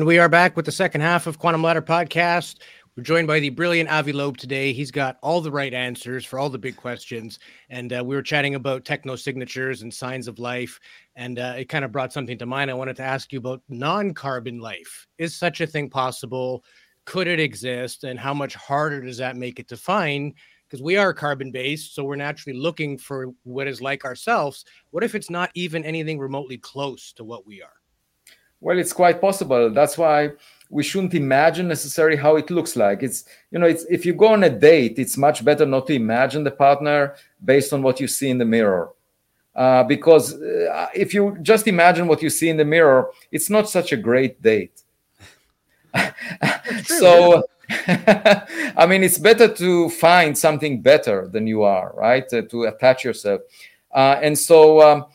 And we are back with the second half of Quantum Ladder Podcast. We're joined by the brilliant Avi Loeb today. He's got all the right answers for all the big questions. And uh, we were chatting about techno signatures and signs of life. And uh, it kind of brought something to mind. I wanted to ask you about non carbon life. Is such a thing possible? Could it exist? And how much harder does that make it to find? Because we are carbon based. So we're naturally looking for what is like ourselves. What if it's not even anything remotely close to what we are? Well, it's quite possible. That's why we shouldn't imagine necessarily how it looks like. It's you know, it's if you go on a date, it's much better not to imagine the partner based on what you see in the mirror. Uh, because uh, if you just imagine what you see in the mirror, it's not such a great date. so, I mean, it's better to find something better than you are, right? Uh, to attach yourself. Uh, and so, um,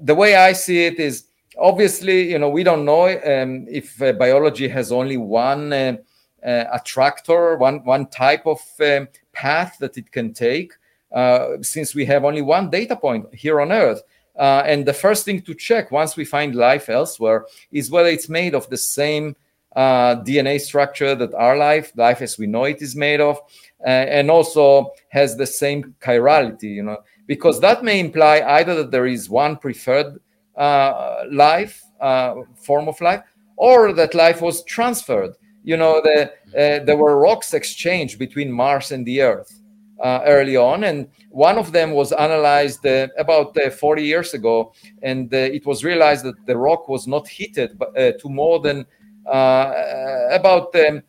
the way I see it is obviously, you know, we don't know um, if uh, biology has only one uh, uh, attractor, one one type of um, path that it can take, uh, since we have only one data point here on Earth. Uh, and the first thing to check once we find life elsewhere is whether it's made of the same DNA structure that our life, life as we know it, is made of, and also has the same chirality. You know, because that may imply either that there is one preferred life, uh, form of life, or that life was transferred. You know, the, uh, there were rocks exchanged between Mars and the Earth early on, and one of them was analyzed about 40 years ago, and it was realized that the rock was not heated to more than about um,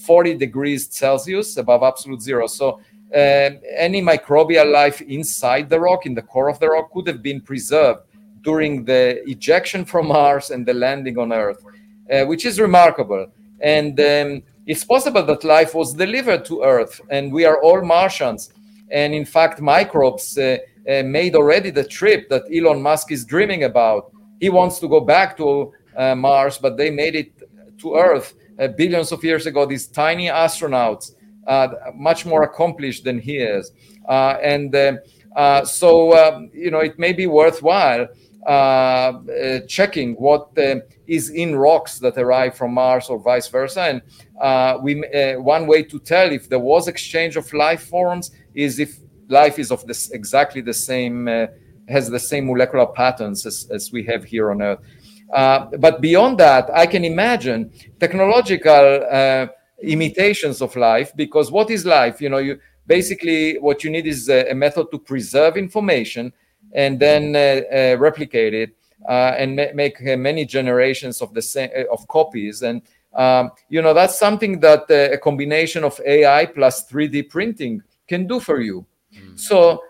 40 degrees Celsius above absolute zero. So uh, any microbial life inside the rock, in the core of the rock, could have been preserved during the ejection from Mars and the landing on Earth, uh, which is remarkable. And um, it's possible that life was delivered to Earth, and we are all Martians. And in fact, microbes uh, uh, made already the trip that Elon Musk is dreaming about. He wants to go back to uh, Mars, but they made it to Earth uh, billions of years ago. These tiny astronauts much more accomplished than he is. Uh, and uh, so, um, you know, it may be worthwhile checking what is in rocks that arrive from Mars or vice versa. And uh, we, uh, one way to tell if there was exchange of life forms is if life is of this exactly the same, uh, has the same molecular patterns as, as we have here on Earth. but beyond that, I can imagine technological imitations of life because what is life? You know you basically what you need is a, a method to preserve information and then uh, uh, replicate it uh, and ma- make many generations of the same of copies. And um, you know that's something that a combination of ai plus 3d printing can do for you. Mm. so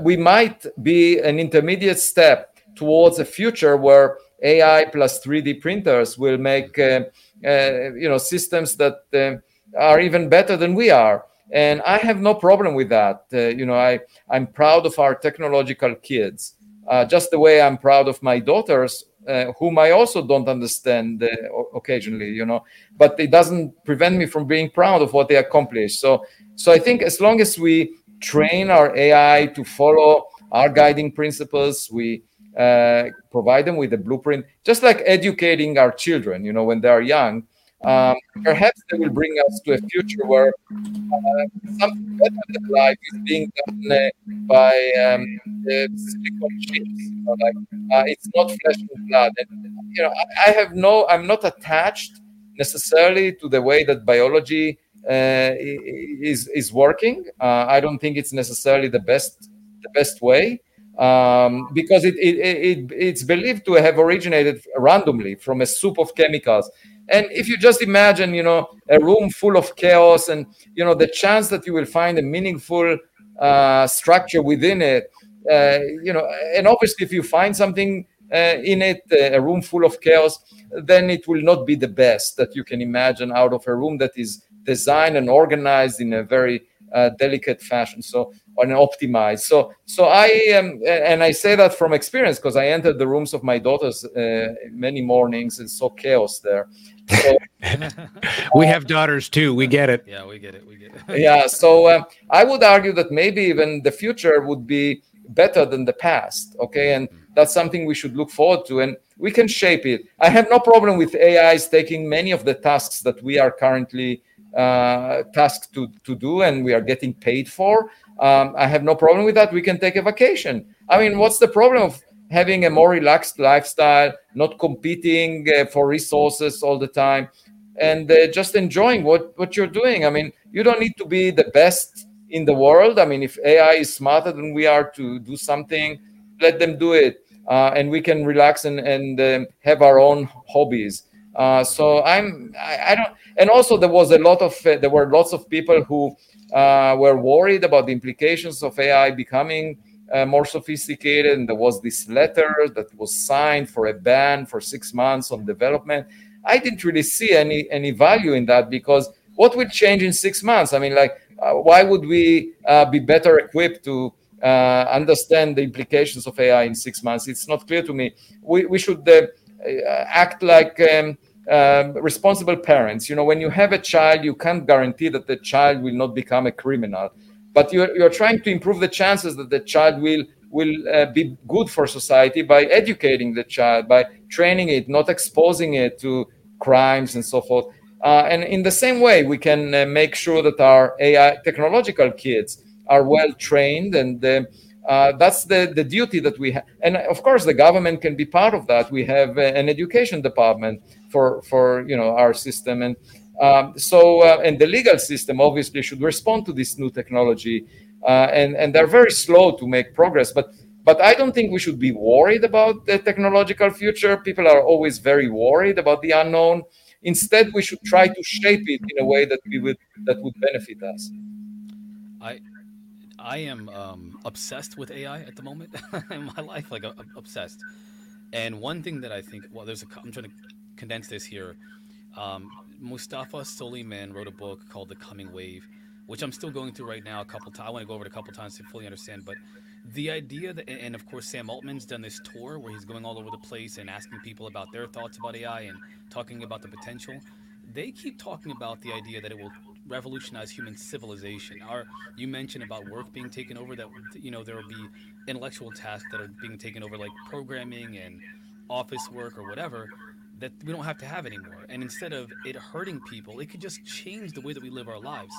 we might be an intermediate step towards a future where ai plus 3d printers will make uh, you know systems that uh, are even better than we are. And i have no problem with that. Uh, you know i i'm proud of our technological kids. Just the way i'm proud of my daughters uh, whom I also don't understand uh, occasionally, you know, but it doesn't prevent me from being proud of what they accomplish. So, so I think as long as we train our AI to follow our guiding principles, we uh, provide them with a blueprint, just like educating our children, you know, when they are young. Um, perhaps they will bring us to a future where uh, something better than life is being done uh, by um, silicon chips. You know, like uh, it's not flesh and blood. And you know, I, I, have no, I'm not attached necessarily to the way that biology uh, is is working. Uh, I don't think it's necessarily the best the best way um, because it, it, it, it's believed to have originated randomly from a soup of chemicals. And if you just imagine, you know, a room full of chaos and, you know, the chance that you will find a meaningful uh, structure within it, uh, you know, and obviously if you find something uh, in it, uh, a room full of chaos, then it will not be the best that you can imagine out of a room that is designed and organized in a very uh, delicate fashion. So on an optimized. So so I am, and I say that from experience because I entered the rooms of my daughters uh, many mornings and saw chaos there. So, we have daughters too. We get it. Yeah, we get it. We get it. yeah. So uh, I would argue that maybe even the future would be better than the past. Okay, and that's something we should look forward to, and we can shape it. I have no problem with AIs taking many of the tasks that we are currently uh, tasked to, to do and we are getting paid for. Um, I have no problem with that. We can take a vacation. I mean, what's the problem of having a more relaxed lifestyle, not competing uh, for resources all the time, and uh, just enjoying what, what you're doing? I mean, you don't need to be the best in the world. I mean, if AI is smarter than we are to do something, let them do it. Uh, and we can relax and, and um, have our own hobbies. Uh, so I'm I, I, don't and also there was a lot of uh, there were lots of people who uh, were worried about the implications of AI becoming uh, more sophisticated and there was this letter that was signed for a ban for six months on development. I didn't really see any any value in that because what will change in six months? I mean, like uh, why would we uh, be better equipped to understand the implications of AI in six months? It's not clear to me. We we should act like um, um, responsible parents. You know, when you have a child, you can't guarantee that the child will not become a criminal, but you're, you're trying to improve the chances that the child will will uh, be good for society by educating the child, by training it, not exposing it to crimes and so forth. Uh, and in the same way, we can uh, make sure that our AI technological kids are well trained and uh, uh, that's the, the duty that we have. And of course, the government can be part of that. We have uh, an education department for, for you know, our system. And um, so, uh, and the legal system obviously should respond to this new technology. Uh, and, and they're very slow to make progress. But, but I don't think we should be worried about the technological future. People are always very worried about the unknown. Instead, we should try to shape it in a way that we would that would benefit us. I I am um, obsessed with AI at the moment in my life, like uh, obsessed. And one thing that I think, well, there's a, I'm trying to condense this here. Um, Mustafa Suleyman wrote a book called The Coming Wave, which I'm still going through right now a couple times. I want to go over it a couple times to fully understand. But the idea that, and of course, Sam Altman's done this tour where he's going all over the place and asking people about their thoughts about AI and talking about the potential. They keep talking about the idea that it will revolutionize human civilization. Our, you mentioned about work being taken over. That you know there will be intellectual tasks that are being taken over, like programming and office work or whatever, that we don't have to have anymore. And instead of it hurting people, it could just change the way that we live our lives,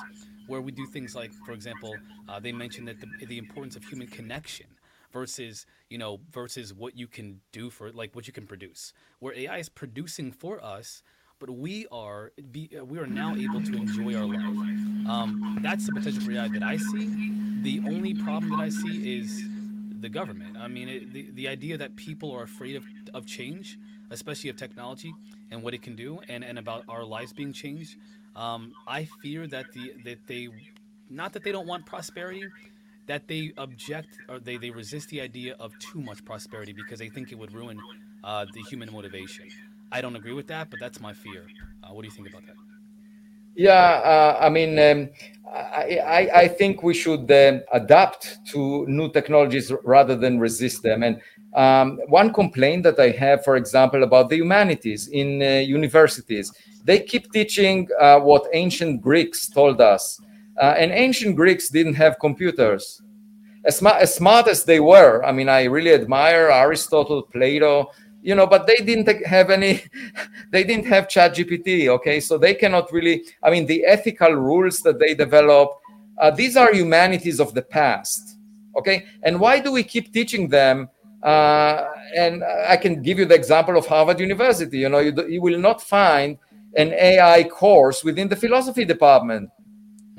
where we do things like, for example, uh, they mentioned that the, the importance of human connection versus you know versus what you can do for like what you can produce where ai is producing for us but we are be, uh, we are now able to enjoy our life. Um, that's the potential for AI that I see. The only problem that I see is the government. I mean, it, the the idea that people are afraid of of change, especially of technology and what it can do, and and about our lives being changed. Um, I fear that the that they, not that they don't want prosperity, that they object or they, they resist the idea of too much prosperity because they think it would ruin uh, the human motivation. I don't agree with that, but that's my fear. Uh, what do you think about that? Yeah, uh, I mean, um, I, I, I, think we should uh, adapt to new technologies rather than resist them. And um, one complaint that I have, for example, about the humanities in uh, universities, they keep teaching uh, what ancient Greeks told us. Uh, and ancient Greeks didn't have computers. As, as smart as they were, I mean, I really admire Aristotle, Plato, you know but they didn't have any they didn't have chat gpt okay so they cannot really i mean the ethical rules that they develop uh, these are humanities of the past okay and why do we keep teaching them uh, and i can give you the example of harvard university you know you, you will not find an ai course within the philosophy department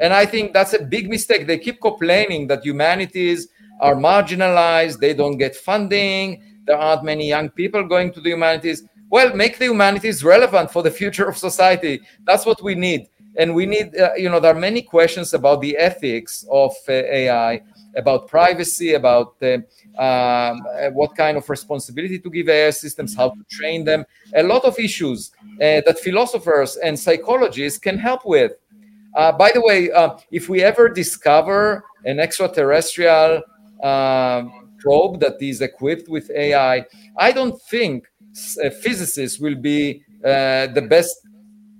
and i think that's a big mistake they keep complaining that humanities are marginalized they don't get funding there aren't many young people going to the humanities. Well, make the humanities relevant for the future of society. That's what we need. And we need, uh, you know, there are many questions about the ethics of uh, AI, about privacy, about uh, um, uh, what kind of responsibility to give AI systems, how to train them, a lot of issues uh, that philosophers and psychologists can help with. Uh, by the way, if we ever discover an extraterrestrial um, probe that is equipped with AI, I don't think uh, physicists will be uh, the best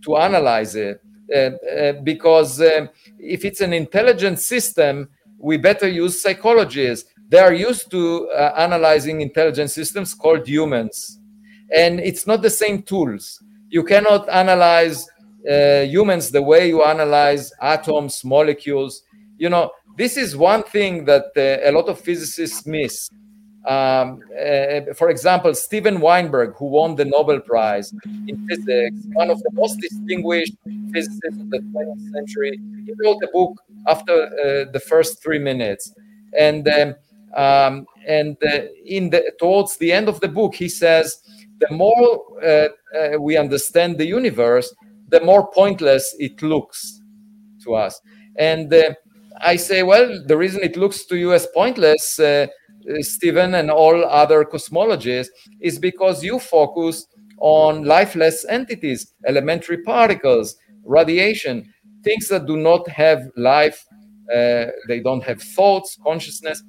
to analyze it uh, uh because um, if it's an intelligent system, we better use psychologists. They are used to uh, analyzing intelligent systems called humans. And it's not the same tools. You cannot analyze uh, humans the way you analyze atoms, molecules. You know, this is one thing that uh, a lot of physicists miss. Um, uh, for example, Steven Weinberg, who won the Nobel Prize in physics, one of the most distinguished physicists of the 20th century, he wrote a book after uh, the first three minutes, and um, um, and in the towards the end of the book, he says, the more uh, uh, we understand the universe, the more pointless it looks to us. And uh, I say, well, the reason it looks to you as pointless, uh, Steven and all other cosmologists, is because you focus on lifeless entities, elementary particles, radiation, things that do not have life, uh, they don't have thoughts, consciousness.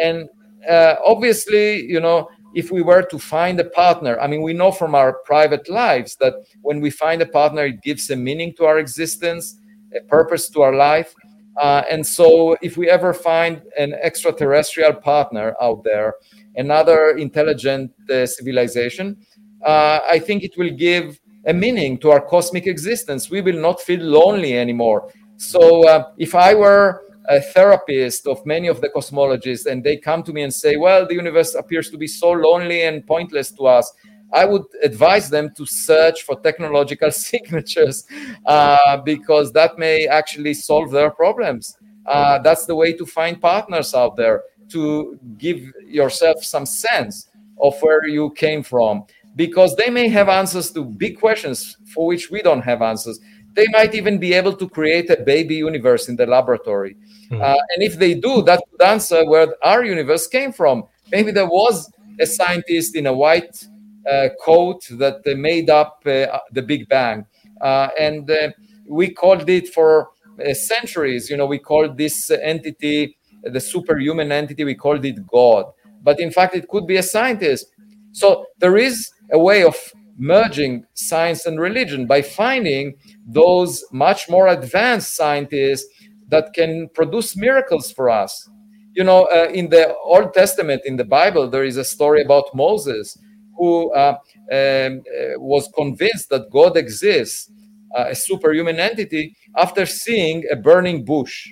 And uh, obviously, you know, if we were to find a partner, I mean, we know from our private lives that when we find a partner, it gives a meaning to our existence, a purpose to our life. Uh, and so, if we ever find an extraterrestrial partner out there, another intelligent uh, civilization, uh, I think it will give a meaning to our cosmic existence. We will not feel lonely anymore. So, uh, if I were a therapist of many of the cosmologists and they come to me and say, well, the universe appears to be so lonely and pointless to us, I would advise them to search for technological signatures uh, because that may actually solve their problems. Uh, that's the way to find partners out there, to give yourself some sense of where you came from, because they may have answers to big questions for which we don't have answers. They might even be able to create a baby universe in the laboratory. Mm-hmm. Uh, and if they do, that would answer where our universe came from. Maybe there was a scientist in a white uh, coat that uh, made up uh, the Big Bang. Uh, and uh, we called it for centuries, you know, we called this entity, the superhuman entity, we called it God. But in fact, it could be a scientist. So there is a way of merging science and religion by finding those much more advanced scientists that can produce miracles for us. You know, uh, in the Old Testament, in the Bible, there is a story about Moses who uh, um, uh, was convinced that God exists, uh, a superhuman entity, after seeing a burning bush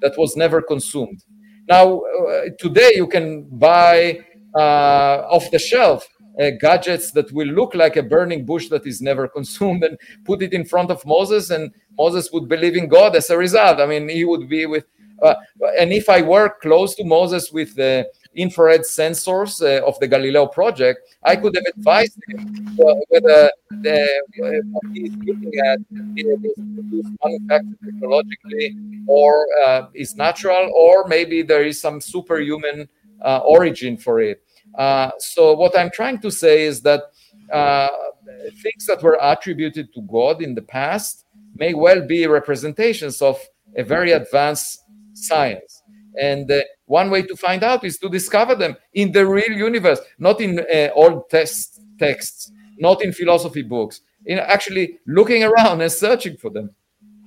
that was never consumed. Now, uh, today you can buy uh, off the shelf uh, gadgets that will look like a burning bush that is never consumed and put it in front of Moses, and Moses would believe in God as a result. I mean, he would be with. Uh, and if I work close to Moses with the infrared sensors uh, of the Galileo project, I could have advised him uh, whether the, uh, what he's looking at is manufactured technologically or uh, is natural, or maybe there is some superhuman origin for it. Uh, so what I'm trying to say is that uh, things that were attributed to God in the past may well be representations of a very advanced science. And uh, one way to find out is to discover them in the real universe, not in uh, old test texts, not in philosophy books, in actually looking around and searching for them.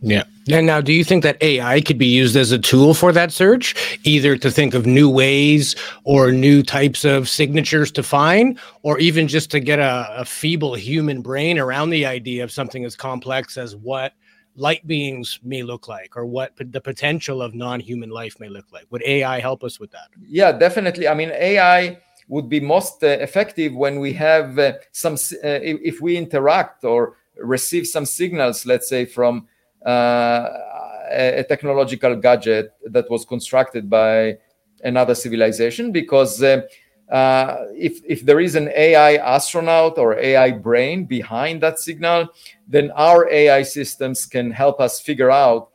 Yeah. And now, do you think that AI could be used as a tool for that search, either to think of new ways or new types of signatures to find, or even just to get a, a feeble human brain around the idea of something as complex as what light beings may look like or what the potential of non-human life may look like? Would ai help us with that? Yeah definitely. I mean ai would be most uh, effective when we have uh, some uh, if, if, we interact or receive some signals let's say from a, a, technological gadget that was constructed by another civilization because uh, uh, if, if there is an AI astronaut or AI brain behind that signal, then our AI systems can help us figure out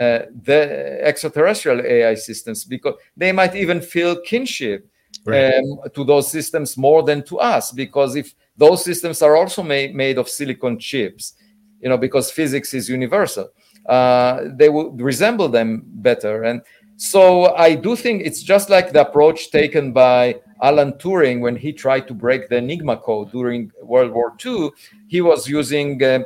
uh, the extraterrestrial AI systems because they might even feel kinship right. um, to those systems more than to us because if those systems are also made, made of silicon chips you know, because physics is universal. Uh, they would resemble them better. And so I do think it's just like the approach taken by Alan Turing when he tried to break the Enigma code during World War II. He was using uh,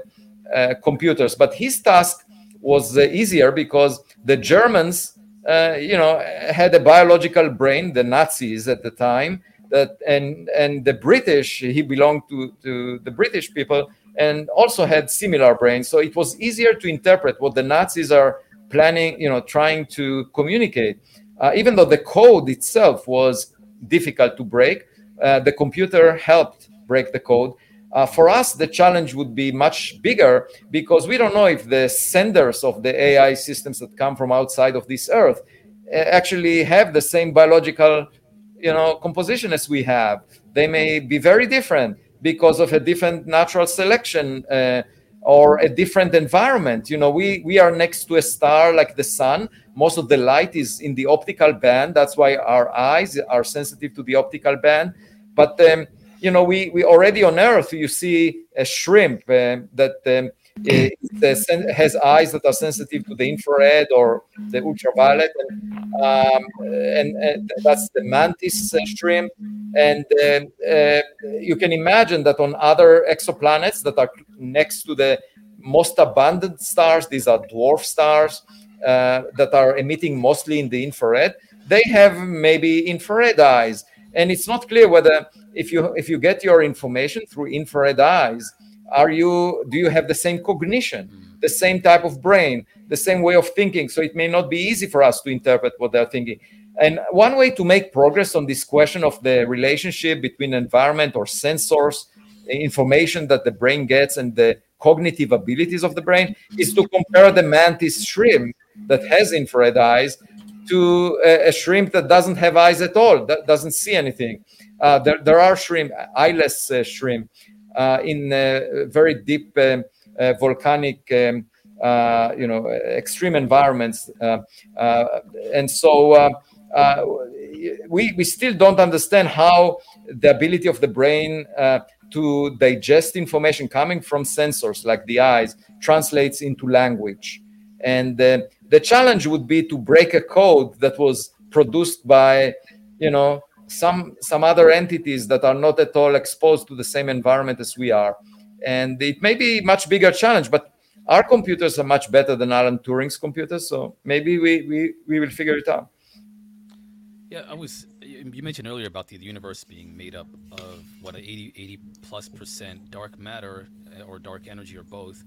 uh, computers, but his task was uh, easier because the Germans uh, you know, had a biological brain, the Nazis at the time, that and and the British, he belonged to, to the British people and also had similar brains. So it was easier to interpret what the Nazis are planning, you know, trying to communicate. Uh, even though the code itself was difficult to break, uh, the computer helped break the code. Uh, for us, the challenge would be much bigger because we don't know if the senders of the AI systems that come from outside of this earth uh, actually have the same biological, you know, composition as we have. They may be very different because of a different natural selection uh, or a different environment. You know, we we are next to a star like the sun. Most of the light is in the optical band. That's why our eyes are sensitive to the optical band. But um, you know, we, we already on Earth, you see a shrimp uh, that um, it, has eyes that are sensitive to the infrared or the ultraviolet, and, um, and, and, that's the mantis uh, shrimp. And uh, you can imagine that on other exoplanets that are next to the most abundant stars, these are dwarf stars uh, that are emitting mostly in the infrared. They have maybe infrared eyes, and it's not clear whether if you if you get your information through infrared eyes are you do you have the same cognition mm. the same type of brain the same way of thinking so it may not be easy for us to interpret what they're thinking and one way to make progress on this question of the relationship between environment or sensors information that the brain gets and the cognitive abilities of the brain is to compare the mantis shrimp that has infrared eyes to a, a shrimp that doesn't have eyes at all that doesn't see anything. Uh, there, there are shrimp, eyeless uh, shrimp, uh, in very deep um, volcanic, um, you know, extreme environments, and so we we still don't understand how the ability of the brain to digest information coming from sensors like the eyes translates into language. And uh, the challenge would be to break a code that was produced by, you know, some some other entities that are not at all exposed to the same environment as we are and it may be much bigger challenge but our computers are much better than alan turing's computers so maybe we we, we will figure it out yeah i was you mentioned earlier about the, the universe being made up of what 80 80 plus percent dark matter eh, or dark energy or both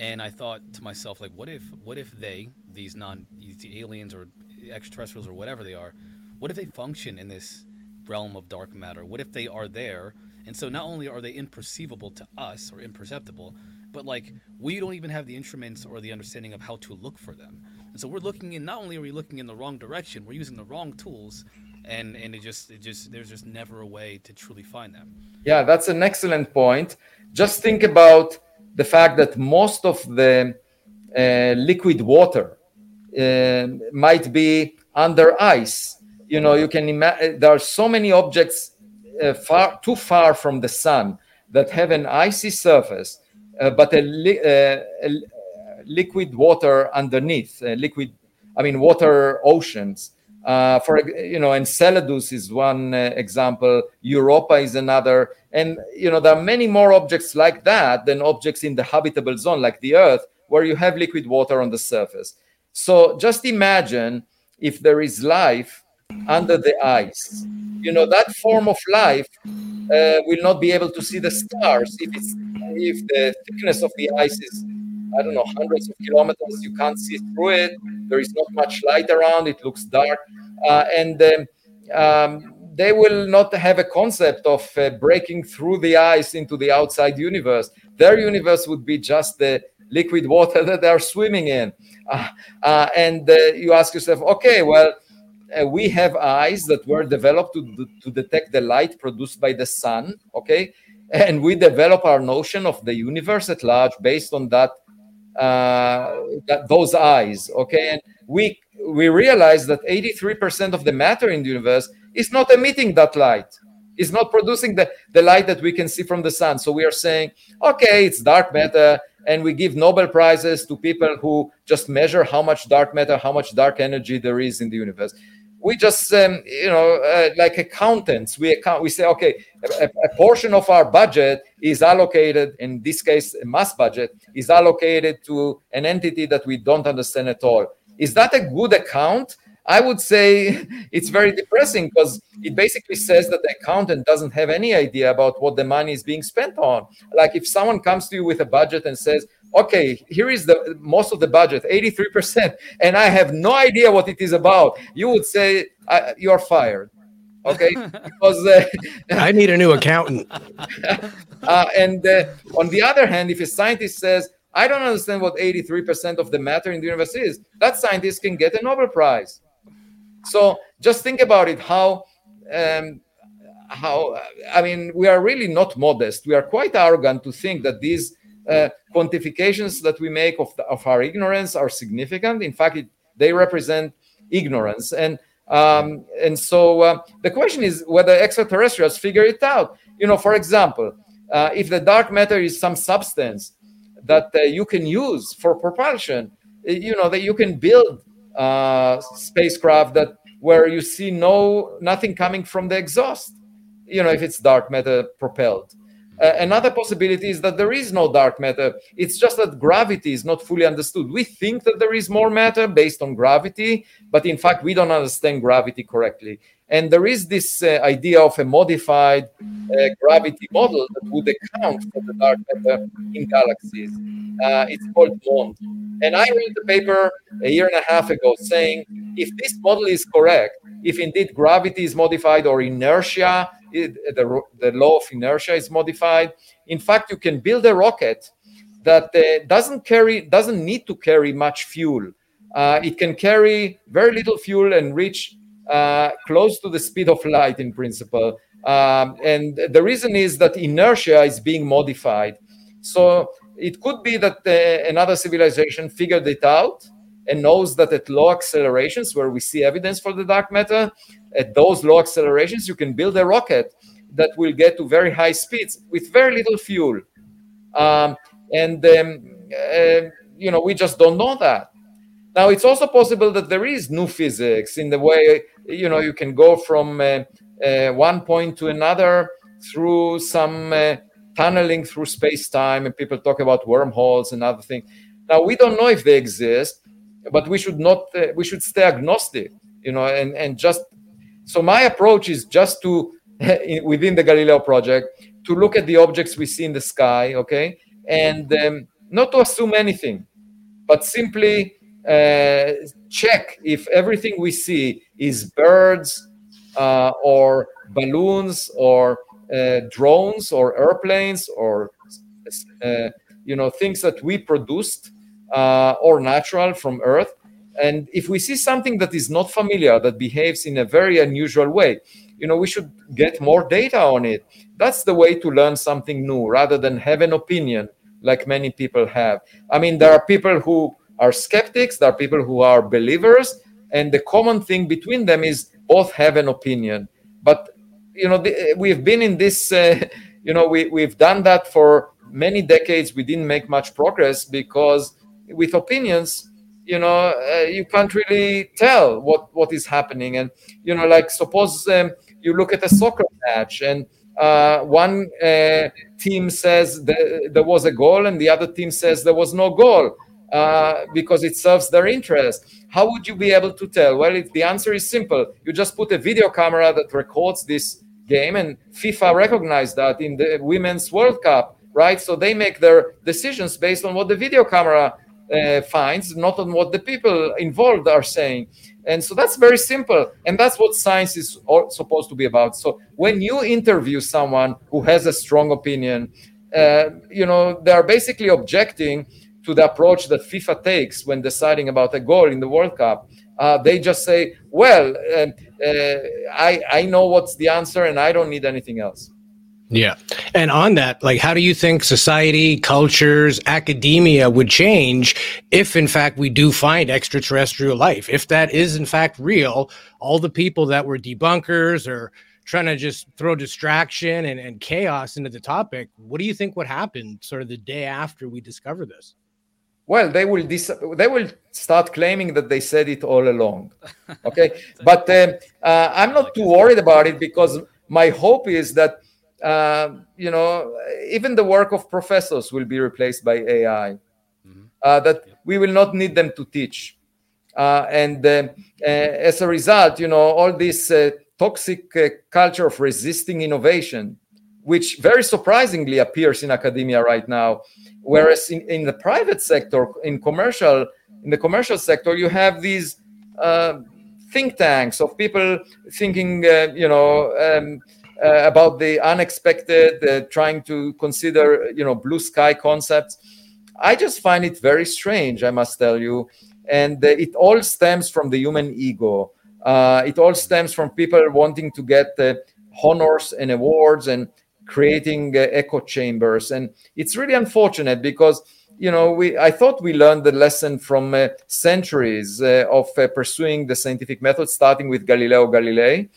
and i thought to myself like what if what if they these non these aliens or extraterrestrials or whatever they are what if they function in this realm of dark matter? What if they are there? And so not only are they imperceivable to us or imperceptible, but like we don't even have the instruments or the understanding of how to look for them. So we're looking in not only are we looking in the wrong direction, we're using the wrong tools and and it just it just there's just never a way to truly find them. Yeah, that's an excellent point. Just think about the fact that most of the uh, liquid water uh, might be under ice you know you can imagine there are so many objects uh, far too far from the sun that have an icy surface uh, but a, uh, a, liquid water underneath liquid i mean water oceans. Uh, for you know enceladus is one uh, example. Europa is another. And you know there are many more objects like that than objects in the habitable zone like the earth where you have liquid water on the surface. So just imagine if there is life under the ice. You know, that form of life uh, will not be able to see the stars if it's if the thickness of the ice is I don't know hundreds of kilometers. You can't see through it. There is not much light around. It looks dark, uh, and um, um, they will not have a concept of uh, breaking through the ice into the outside universe. Their universe would be just the liquid water that they are swimming in. Uh, uh and uh, you ask yourself, okay, well uh, we have eyes that were developed to, to detect the light produced by the sun okay and we develop our notion of the universe at large based on that, uh, that those eyes okay? And we we realize that 83% of the matter in the universe is not emitting that light. It's not producing the, the light that we can see from the sun. So we are saying okay it's dark matter and we give nobel prizes to people who just measure how much dark matter how much dark energy there is in the universe we just um, you know uh, like accountants we account we say okay a, a, portion of our budget is allocated in this case a mass budget is allocated to an entity that we don't understand at all is that a good account I would say it's very depressing because it basically says that the accountant doesn't have any idea about what the money is being spent on. Like if someone comes to you with a budget and says, okay, here is the most of the budget, 83%, and I have no idea what it is about, you would say, you're fired. Okay, because uh, I need a new accountant. uh, and uh, on the other hand, if a scientist says, I don't understand what 83% of the matter in the universe is, that scientist can get a Nobel Prize. So just think about it how um, how I mean we are really not modest. We are quite arrogant to think that these uh, quantifications that we make of, the, of our ignorance are significant. In fact, it, they represent ignorance. And um, and so uh, the question is whether extraterrestrials figure it out. You know, for example, uh, if the dark matter is some substance that uh, you can use for propulsion, you know that you can build uh, spacecraft that where you see no nothing coming from the exhaust. You know, if it's dark matter propelled. Uh, another possibility is that there is no dark matter. It's just that gravity is not fully understood. We think that there is more matter based on gravity, but in fact, we don't understand gravity correctly. And there is this uh, idea of a modified uh, gravity model that would account for the dark matter in galaxies. Uh, it's called MOND. And I wrote the paper a year and a half ago saying if this model is correct, if indeed gravity is modified or inertia it, the, the law of inertia is modified. In fact, you can build a rocket that uh, doesn't carry doesn't need to carry much fuel. Uh, it can carry very little fuel and reach uh, close to the speed of light in principle. Um, and the reason is that inertia is being modified. So it could be that uh, another civilization figured it out and knows that at low accelerations, where we see evidence for the dark matter, at those low accelerations, you can build a rocket that will get to very high speeds with very little fuel. Um, and, um, uh, you know, we just don't know that. Now, it's also possible that there is new physics in the way, you know, you can go from uh, uh, one point to another through some uh, tunneling through space time, and people talk about wormholes and other things. Now, we don't know if they exist, but we should not, uh, we should stay agnostic, you know, and, and just so my approach is just to within the Galileo project to look at the objects we see in the sky, okay, and um, not to assume anything, but simply check if everything we see is birds uh, or balloons or uh, drones or airplanes or uh, you know things that we produced uh, or natural from Earth and if we see something that is not familiar, that behaves in a very unusual way, you know, we should get more data on it. That's the way to learn something new rather than have an opinion like many people have. I mean, there are people who are skeptics, there are people who are believers, and the common thing between them is both have an opinion. But, you know, the, we've been in this, uh, you know, we, we've done that for many decades. We didn't make much progress because with opinions, you know uh, you can't really tell what what is happening and you know like suppose um, you look at a soccer match and uh, one uh, team says there was a goal and the other team says there was no goal uh, because it serves their interest how would you be able to tell well if the answer is simple you just put a video camera that records this game and fifa recognized that in the women's world cup right so they make their decisions based on what the video camera uh, finds, not on what the people involved are saying. And so that's very simple. And that's what science is supposed to be about. So when you interview someone who has a strong opinion, uh, you know, they are basically objecting to the approach that FIFA takes when deciding about a goal in the World Cup. Uh, they just say, well, uh, uh I, I know what's the answer and I don't need anything else. Yeah. And on that, like, how do you think society, cultures, academia would change if, in fact, we do find extraterrestrial life? If that is, in fact, real, all the people that were debunkers or trying to just throw distraction and, and chaos into the topic, what do you think would happen sort of the day after we discover this? Well, they will dis- they will start claiming that they said it all along. Okay, but um, uh, I'm not too worried about it because my hope is that uh, you know, even the work of professors will be replaced by AI. Mm-hmm. Uh, that we will not need them to teach. Uh, and uh, as a result, you know, all this toxic culture of resisting innovation, which very surprisingly appears in academia right now, whereas in, in the private sector, in commercial, in the commercial sector, you have these uh, think tanks of people thinking, uh, you know, um, uh, about the unexpected, uh, trying to consider, you know, blue sky concepts. I just find it very strange, I must tell you. And uh, it all stems from the human ego. Uh, it all stems from people wanting to get honors and awards and creating echo chambers. And it's really unfortunate because you know, we I thought we learned the lesson from uh, centuries uh, of uh, pursuing the scientific method, starting with Galileo Galilei,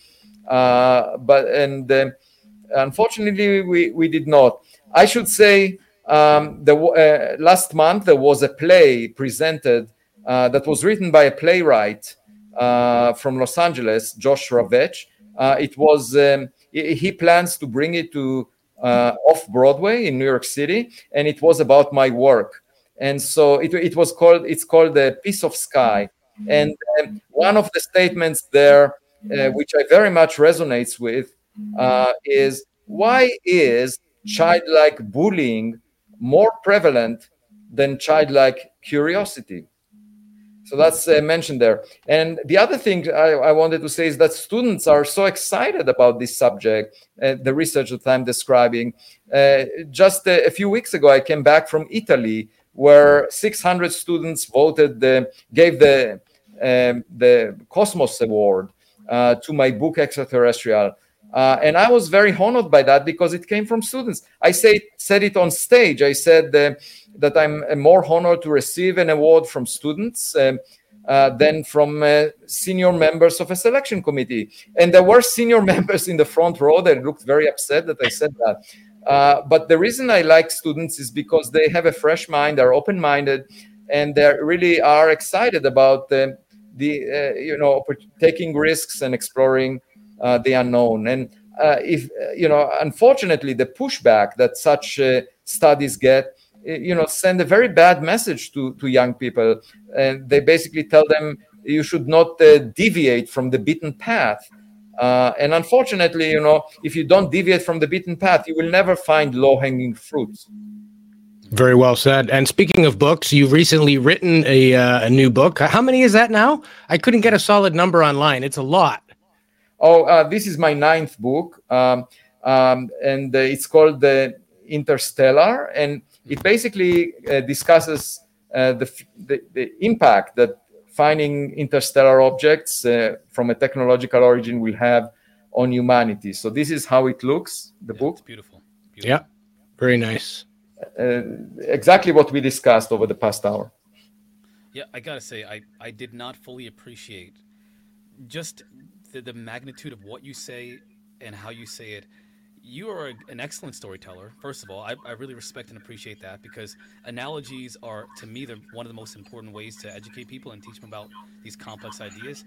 uh, but and um, unfortunately we we did not. I should say um, the uh, last month there was a play presented uh, that was written by a playwright from Los Angeles, Josh Ravetch. it was um, he plans to bring it to uh, off Broadway in New York City, and it was about my work. And so it, it was called it's called the Piece of Sky. And um, one of the statements there, uh, which I very much resonates with, uh, is why is childlike bullying more prevalent than childlike curiosity? So that's uh, mentioned there. And the other thing I, I, wanted to say is that students are so excited about this subject, uh, the research that I'm describing. Uh, just a, a, few weeks ago, I came back from Italy, where 600 students voted, the, gave the um, the Cosmos Award uh, to my book Extraterrestrial. Uh, and I was very honored by that because it came from students. I say, said it on stage. I said uh, that I'm uh, more honored to receive an award from students um, uh, than from uh, senior members of a selection committee. And there were senior members in the front row that looked very upset that I said that. Uh, but the reason I like students is because they have a fresh mind, they're open-minded, and they really are excited about the, the you know taking risks and exploring uh, the unknown. And if you know, unfortunately, the pushback that such studies get Eh, you know send a very bad message to to young people and they basically tell them you should not uh, deviate from the beaten path uh, and unfortunately you know if you don't deviate from the beaten path you will never find low hanging fruits very well said. And speaking of books, you've recently written a, uh, a new book. How many is that now? I couldn't get a solid number online. It's a lot. Oh, uh, this is my ninth book, um, um, and uh, it's called the Interstellar. And it basically uh, discusses uh, the, the, the, impact that finding interstellar objects uh, from a technological origin will have on humanity. So this is how it looks, the yeah, book. beautiful. beautiful. Yeah, very nice. Uh, exactly what we discussed over the past hour. Yeah, I gotta say, I, I did not fully appreciate just the, the magnitude of what you say and how you say it you are a, an excellent storyteller. First of all, I, I, really respect and appreciate that because analogies are, to me, they're one of the most important ways to educate people and teach them about these complex ideas.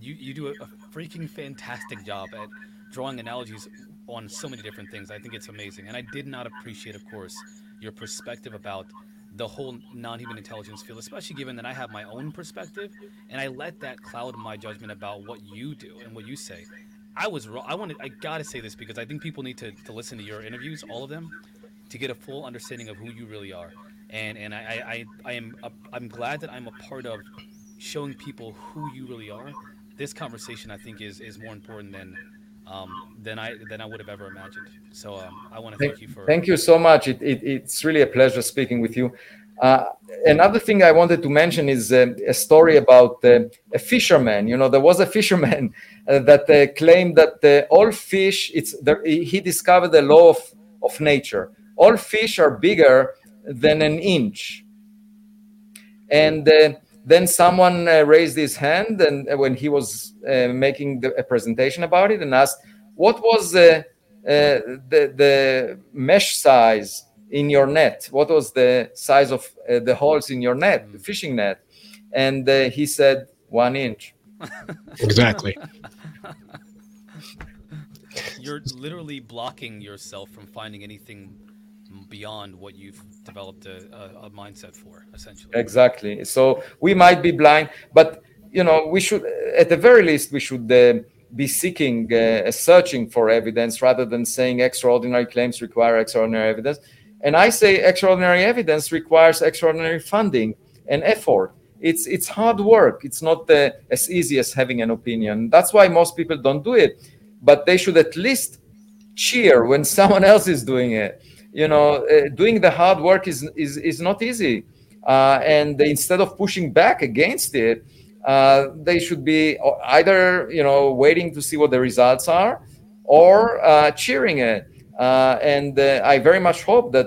You you do a, a freaking fantastic job at drawing analogies on so many different things. I think it's amazing, and I did not appreciate, of course, your perspective about the whole non-human intelligence field, especially given that I have my own perspective, and I let that cloud my judgment about what you do and what you say. I was wrong. I wanted. I gotta say this because I think people need to, to listen to your interviews, all of them, to get a full understanding of who you really are. And and I I, I am a, I'm glad that I'm a part of showing people who you really are. This conversation I think is is more important than um, than I than I would have ever imagined. So um, I want to thank, thank, you for. Thank you so much. It, it, it's really a pleasure speaking with you. Uh, another thing I wanted to mention is uh, a story about uh, a fisherman. You know, there was a fisherman uh, that uh, claimed that uh, all fish, it's the, he discovered the law of, of nature. All fish are bigger than an inch. And then someone uh, raised his hand, and uh, when he was uh, making the, a presentation about it, and asked, "What was the the mesh size in your net? What was the size of uh, the holes in your net, the fishing net? And uh, he said one inch. exactly. You're literally blocking yourself from finding anything beyond what you've developed a, a, a, mindset for, essentially. Exactly. So we might be blind, but you know, we should, at the very least, we should uh, be seeking, uh, searching for evidence rather than saying extraordinary claims require extraordinary evidence. And I say extraordinary evidence requires extraordinary funding and effort. It's it's hard work. It's not uh, as easy as having an opinion. That's why most people don't do it. But they should at least cheer when someone else is doing it. You know, uh, doing the hard work is is is not easy. Uh, and instead of pushing back against it, uh, they should be either you know waiting to see what the results are or uh, cheering it. Uh, and I very much hope that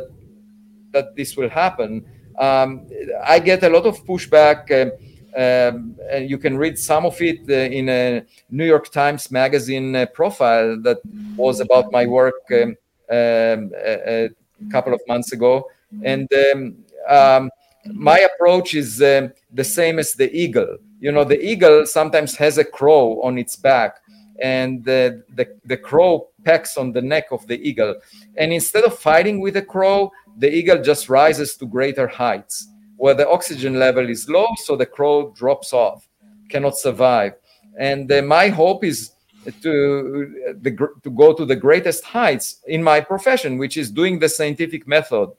that this will happen. Um, I get a lot of pushback. Uh, um, and you can read some of it uh, in a New York Times Magazine uh, profile that was about my work um, um, a, a, couple of months ago. And um, um, my approach is um, the same as the eagle. You know, the eagle sometimes has a crow on its back, and the, the, the crow pecks on the neck of the eagle. And instead of fighting with the crow, the eagle just rises to greater heights where the oxygen level is low, so the crow drops off, cannot survive. And uh, my hope is to the, to go to the greatest heights in my profession, which is doing the scientific method,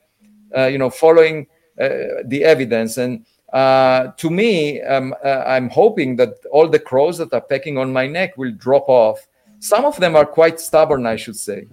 uh, you know, following uh, the evidence. And uh, to me, um, uh, I'm hoping that all the crows that are pecking on my neck will drop off. Some of them are quite stubborn, I should say.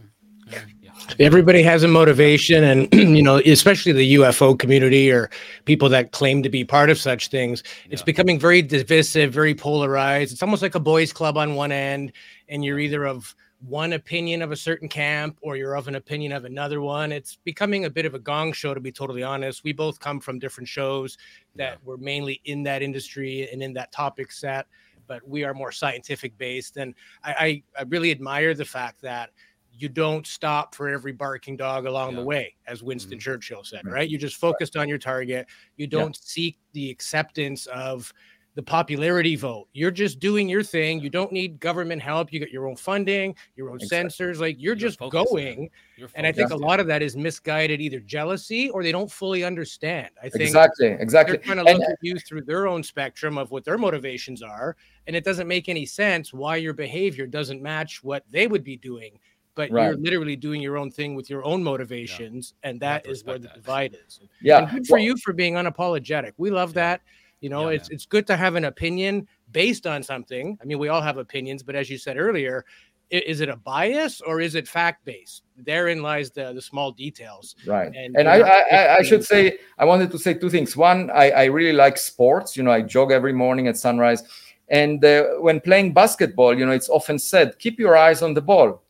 Everybody has a motivation, and you know, especially the UFO community or people that claim to be part of such things. Yeah. It's becoming very divisive, very polarized. It's almost like a boys' club on one end, and you're either of one opinion of a certain camp or you're of an opinion of another one. It's becoming a bit of a gong show, to be totally honest. We both come from different shows that yeah. were mainly in that industry and in that topic set, but we are more scientific based. And I, I, I really admire the fact that you don't stop for every barking dog along yeah. the way, as Winston mm-hmm. Churchill said, right? You just focused on your target. You don't yeah. seek the acceptance of the popularity vote. You're just doing your thing. You don't need government help. You got your own funding, your own exactly. sensors. Like you're, you're just focused, going. And I think a lot of that is misguided, either jealousy or they don't fully understand. I think exactly, exactly. They're trying to look and, at you through their own spectrum of what their motivations are, and it doesn't make any sense why your behavior doesn't match what they would be doing. But right. you're literally doing your own thing with your own motivations, yeah. and that is where the divide is. Yeah, and good for well, you for being unapologetic. We love yeah. that you know, yeah, it's it's good to have an opinion based on something. I mean, we all have opinions, but as you said earlier, is it a bias or is it fact based? Therein lies the the small details. Right. And, and I, I, I should say I wanted to say two things. One, I, I really like sports. You know, I jog every morning at sunrise. And uh, when playing basketball, you know, it's often said, keep your eyes on the ball.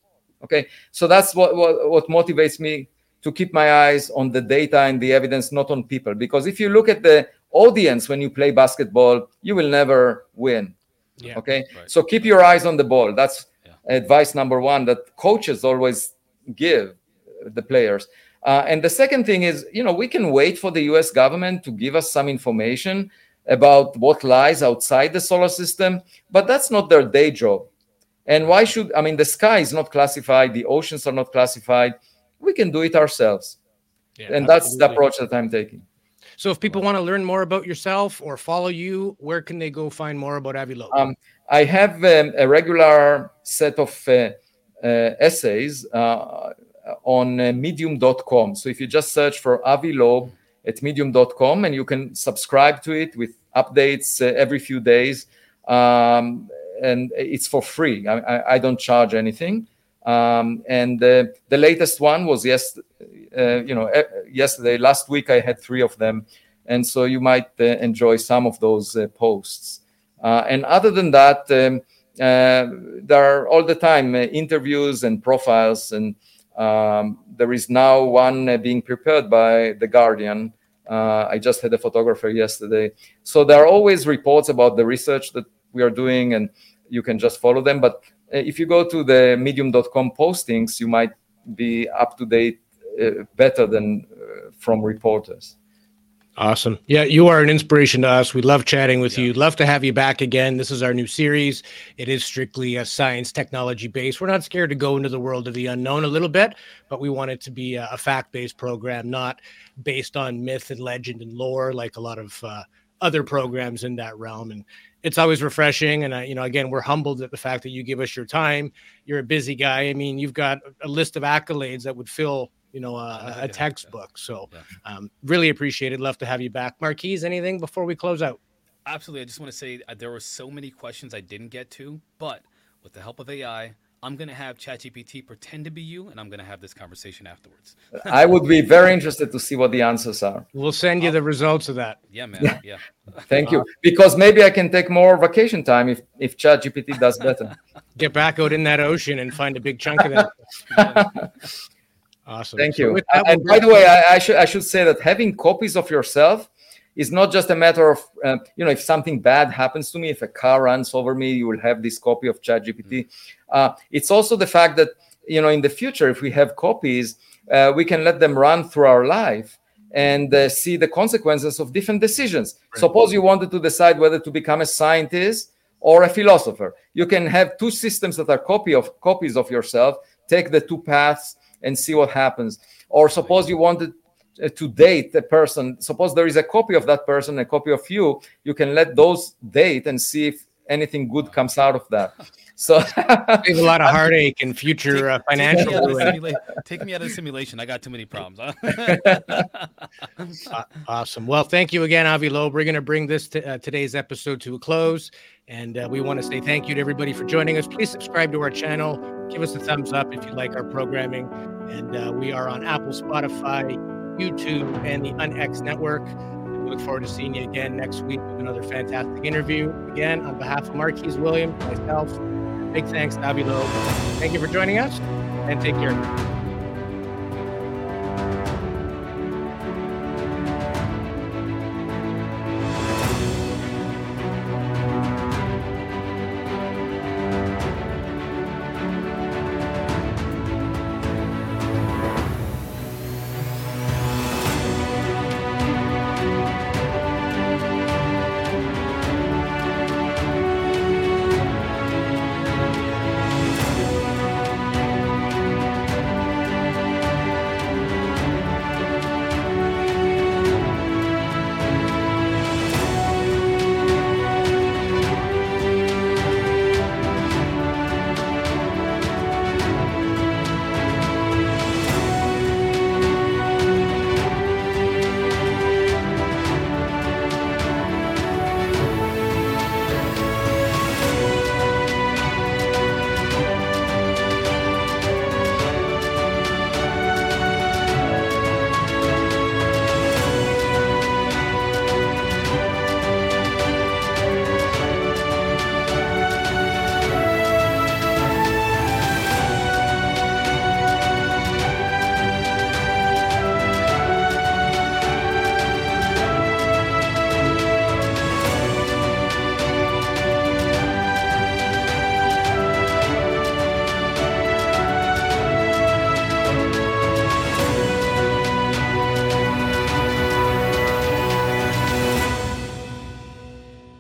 Okay. So that's what, what, what motivates me to keep my eyes on the data and the evidence, not on people. Because if you look at the audience when you play basketball, you will never win. Yeah, okay. Right. So keep your eyes on the ball. That's yeah. advice number one that coaches always give the players. Uh, and the second thing is, you know, we can wait for the US government to give us some information about what lies outside the solar system, but that's not their day job. And why should, I mean, the sky is not classified, the oceans are not classified. We can do it ourselves. Yeah, and absolutely. that's the approach that I'm taking. So if people want to learn more about yourself or follow you, where can they go find more about Avi Loeb? Um, I have um, a regular set of uh, uh, essays uh, on uh, medium.com. So if you just search for Avi Loeb at medium.com and you can subscribe to it with updates uh, every few days. Um, and it's for free. I, I, don't charge anything. Um, and the latest one was yes, uh, you know, yesterday, last week I had three of them, and so you might uh, enjoy some of those uh, posts. Uh, and other than that, um, uh, there are all the time interviews and profiles, and um, there is now one being prepared by the Guardian. I just had a photographer yesterday, so there are always reports about the research that we are doing, and you can just follow them. But if you go to the medium.com postings, you might be up to date uh, better than uh, from reporters. Awesome. Yeah, you are an inspiration to us. We love chatting with yeah. you. Love to have you back again. This is our new series. It is strictly a science technology based. We're not scared to go into the world of the unknown a little bit, but we want it to be a, a fact based program, not based on myth and legend and lore like a lot of uh, other programs in that realm. And it's always refreshing. And, uh, you know, again, we're humbled at the fact that you give us your time. You're a busy guy. I mean, you've got a list of accolades that would fill, you know, a, a textbook. So um, really appreciate it. Love to have you back. Marquise, anything before we close out? Absolutely. I just want to say uh, there were so many questions I didn't get to, but with the help of AI, I'm going to have ChatGPT pretend to be you, and I'm going to have this conversation afterwards. I would be very interested to see what the answers are. We'll send you the results of that. Yeah, man. Yeah. Thank you. Because maybe I can take more vacation time if if ChatGPT does better. Get back out in that ocean and find a big chunk of that. awesome. Thank you. So that, and by the way, I, I should I should say that having copies of yourself is not just a matter of uh, you know if something bad happens to me if a car runs over me you will have this copy of ChatGPT. Mm-hmm. Uh, it's also the fact that you know in the future if we have copies uh, we can let them run through our life and uh, see the consequences of different decisions right. suppose you wanted to decide whether to become a scientist or a philosopher you can have two systems that are copy of copies of yourself take the two paths and see what happens or suppose you wanted to date a person suppose there is a copy of that person a copy of you you can let those date and see if anything good comes out of that. So save a lot of heartache and future take, uh, financial take me, take me, out of the simulation. I got too many problems uh, awesome. Well thank you again avi loeb. We're going to bring this to, uh, today's episode to a close and uh, we want to say thank you to everybody for joining us. Please subscribe to our channel. Give us a thumbs up if you like our programming and uh, we are on apple spotify YouTube, and the UnX Network. We look forward to seeing you again next week with another fantastic interview. Again, on behalf of Marquise Williams, myself, big thanks Avi Loeb. Thank you for joining us, and take care.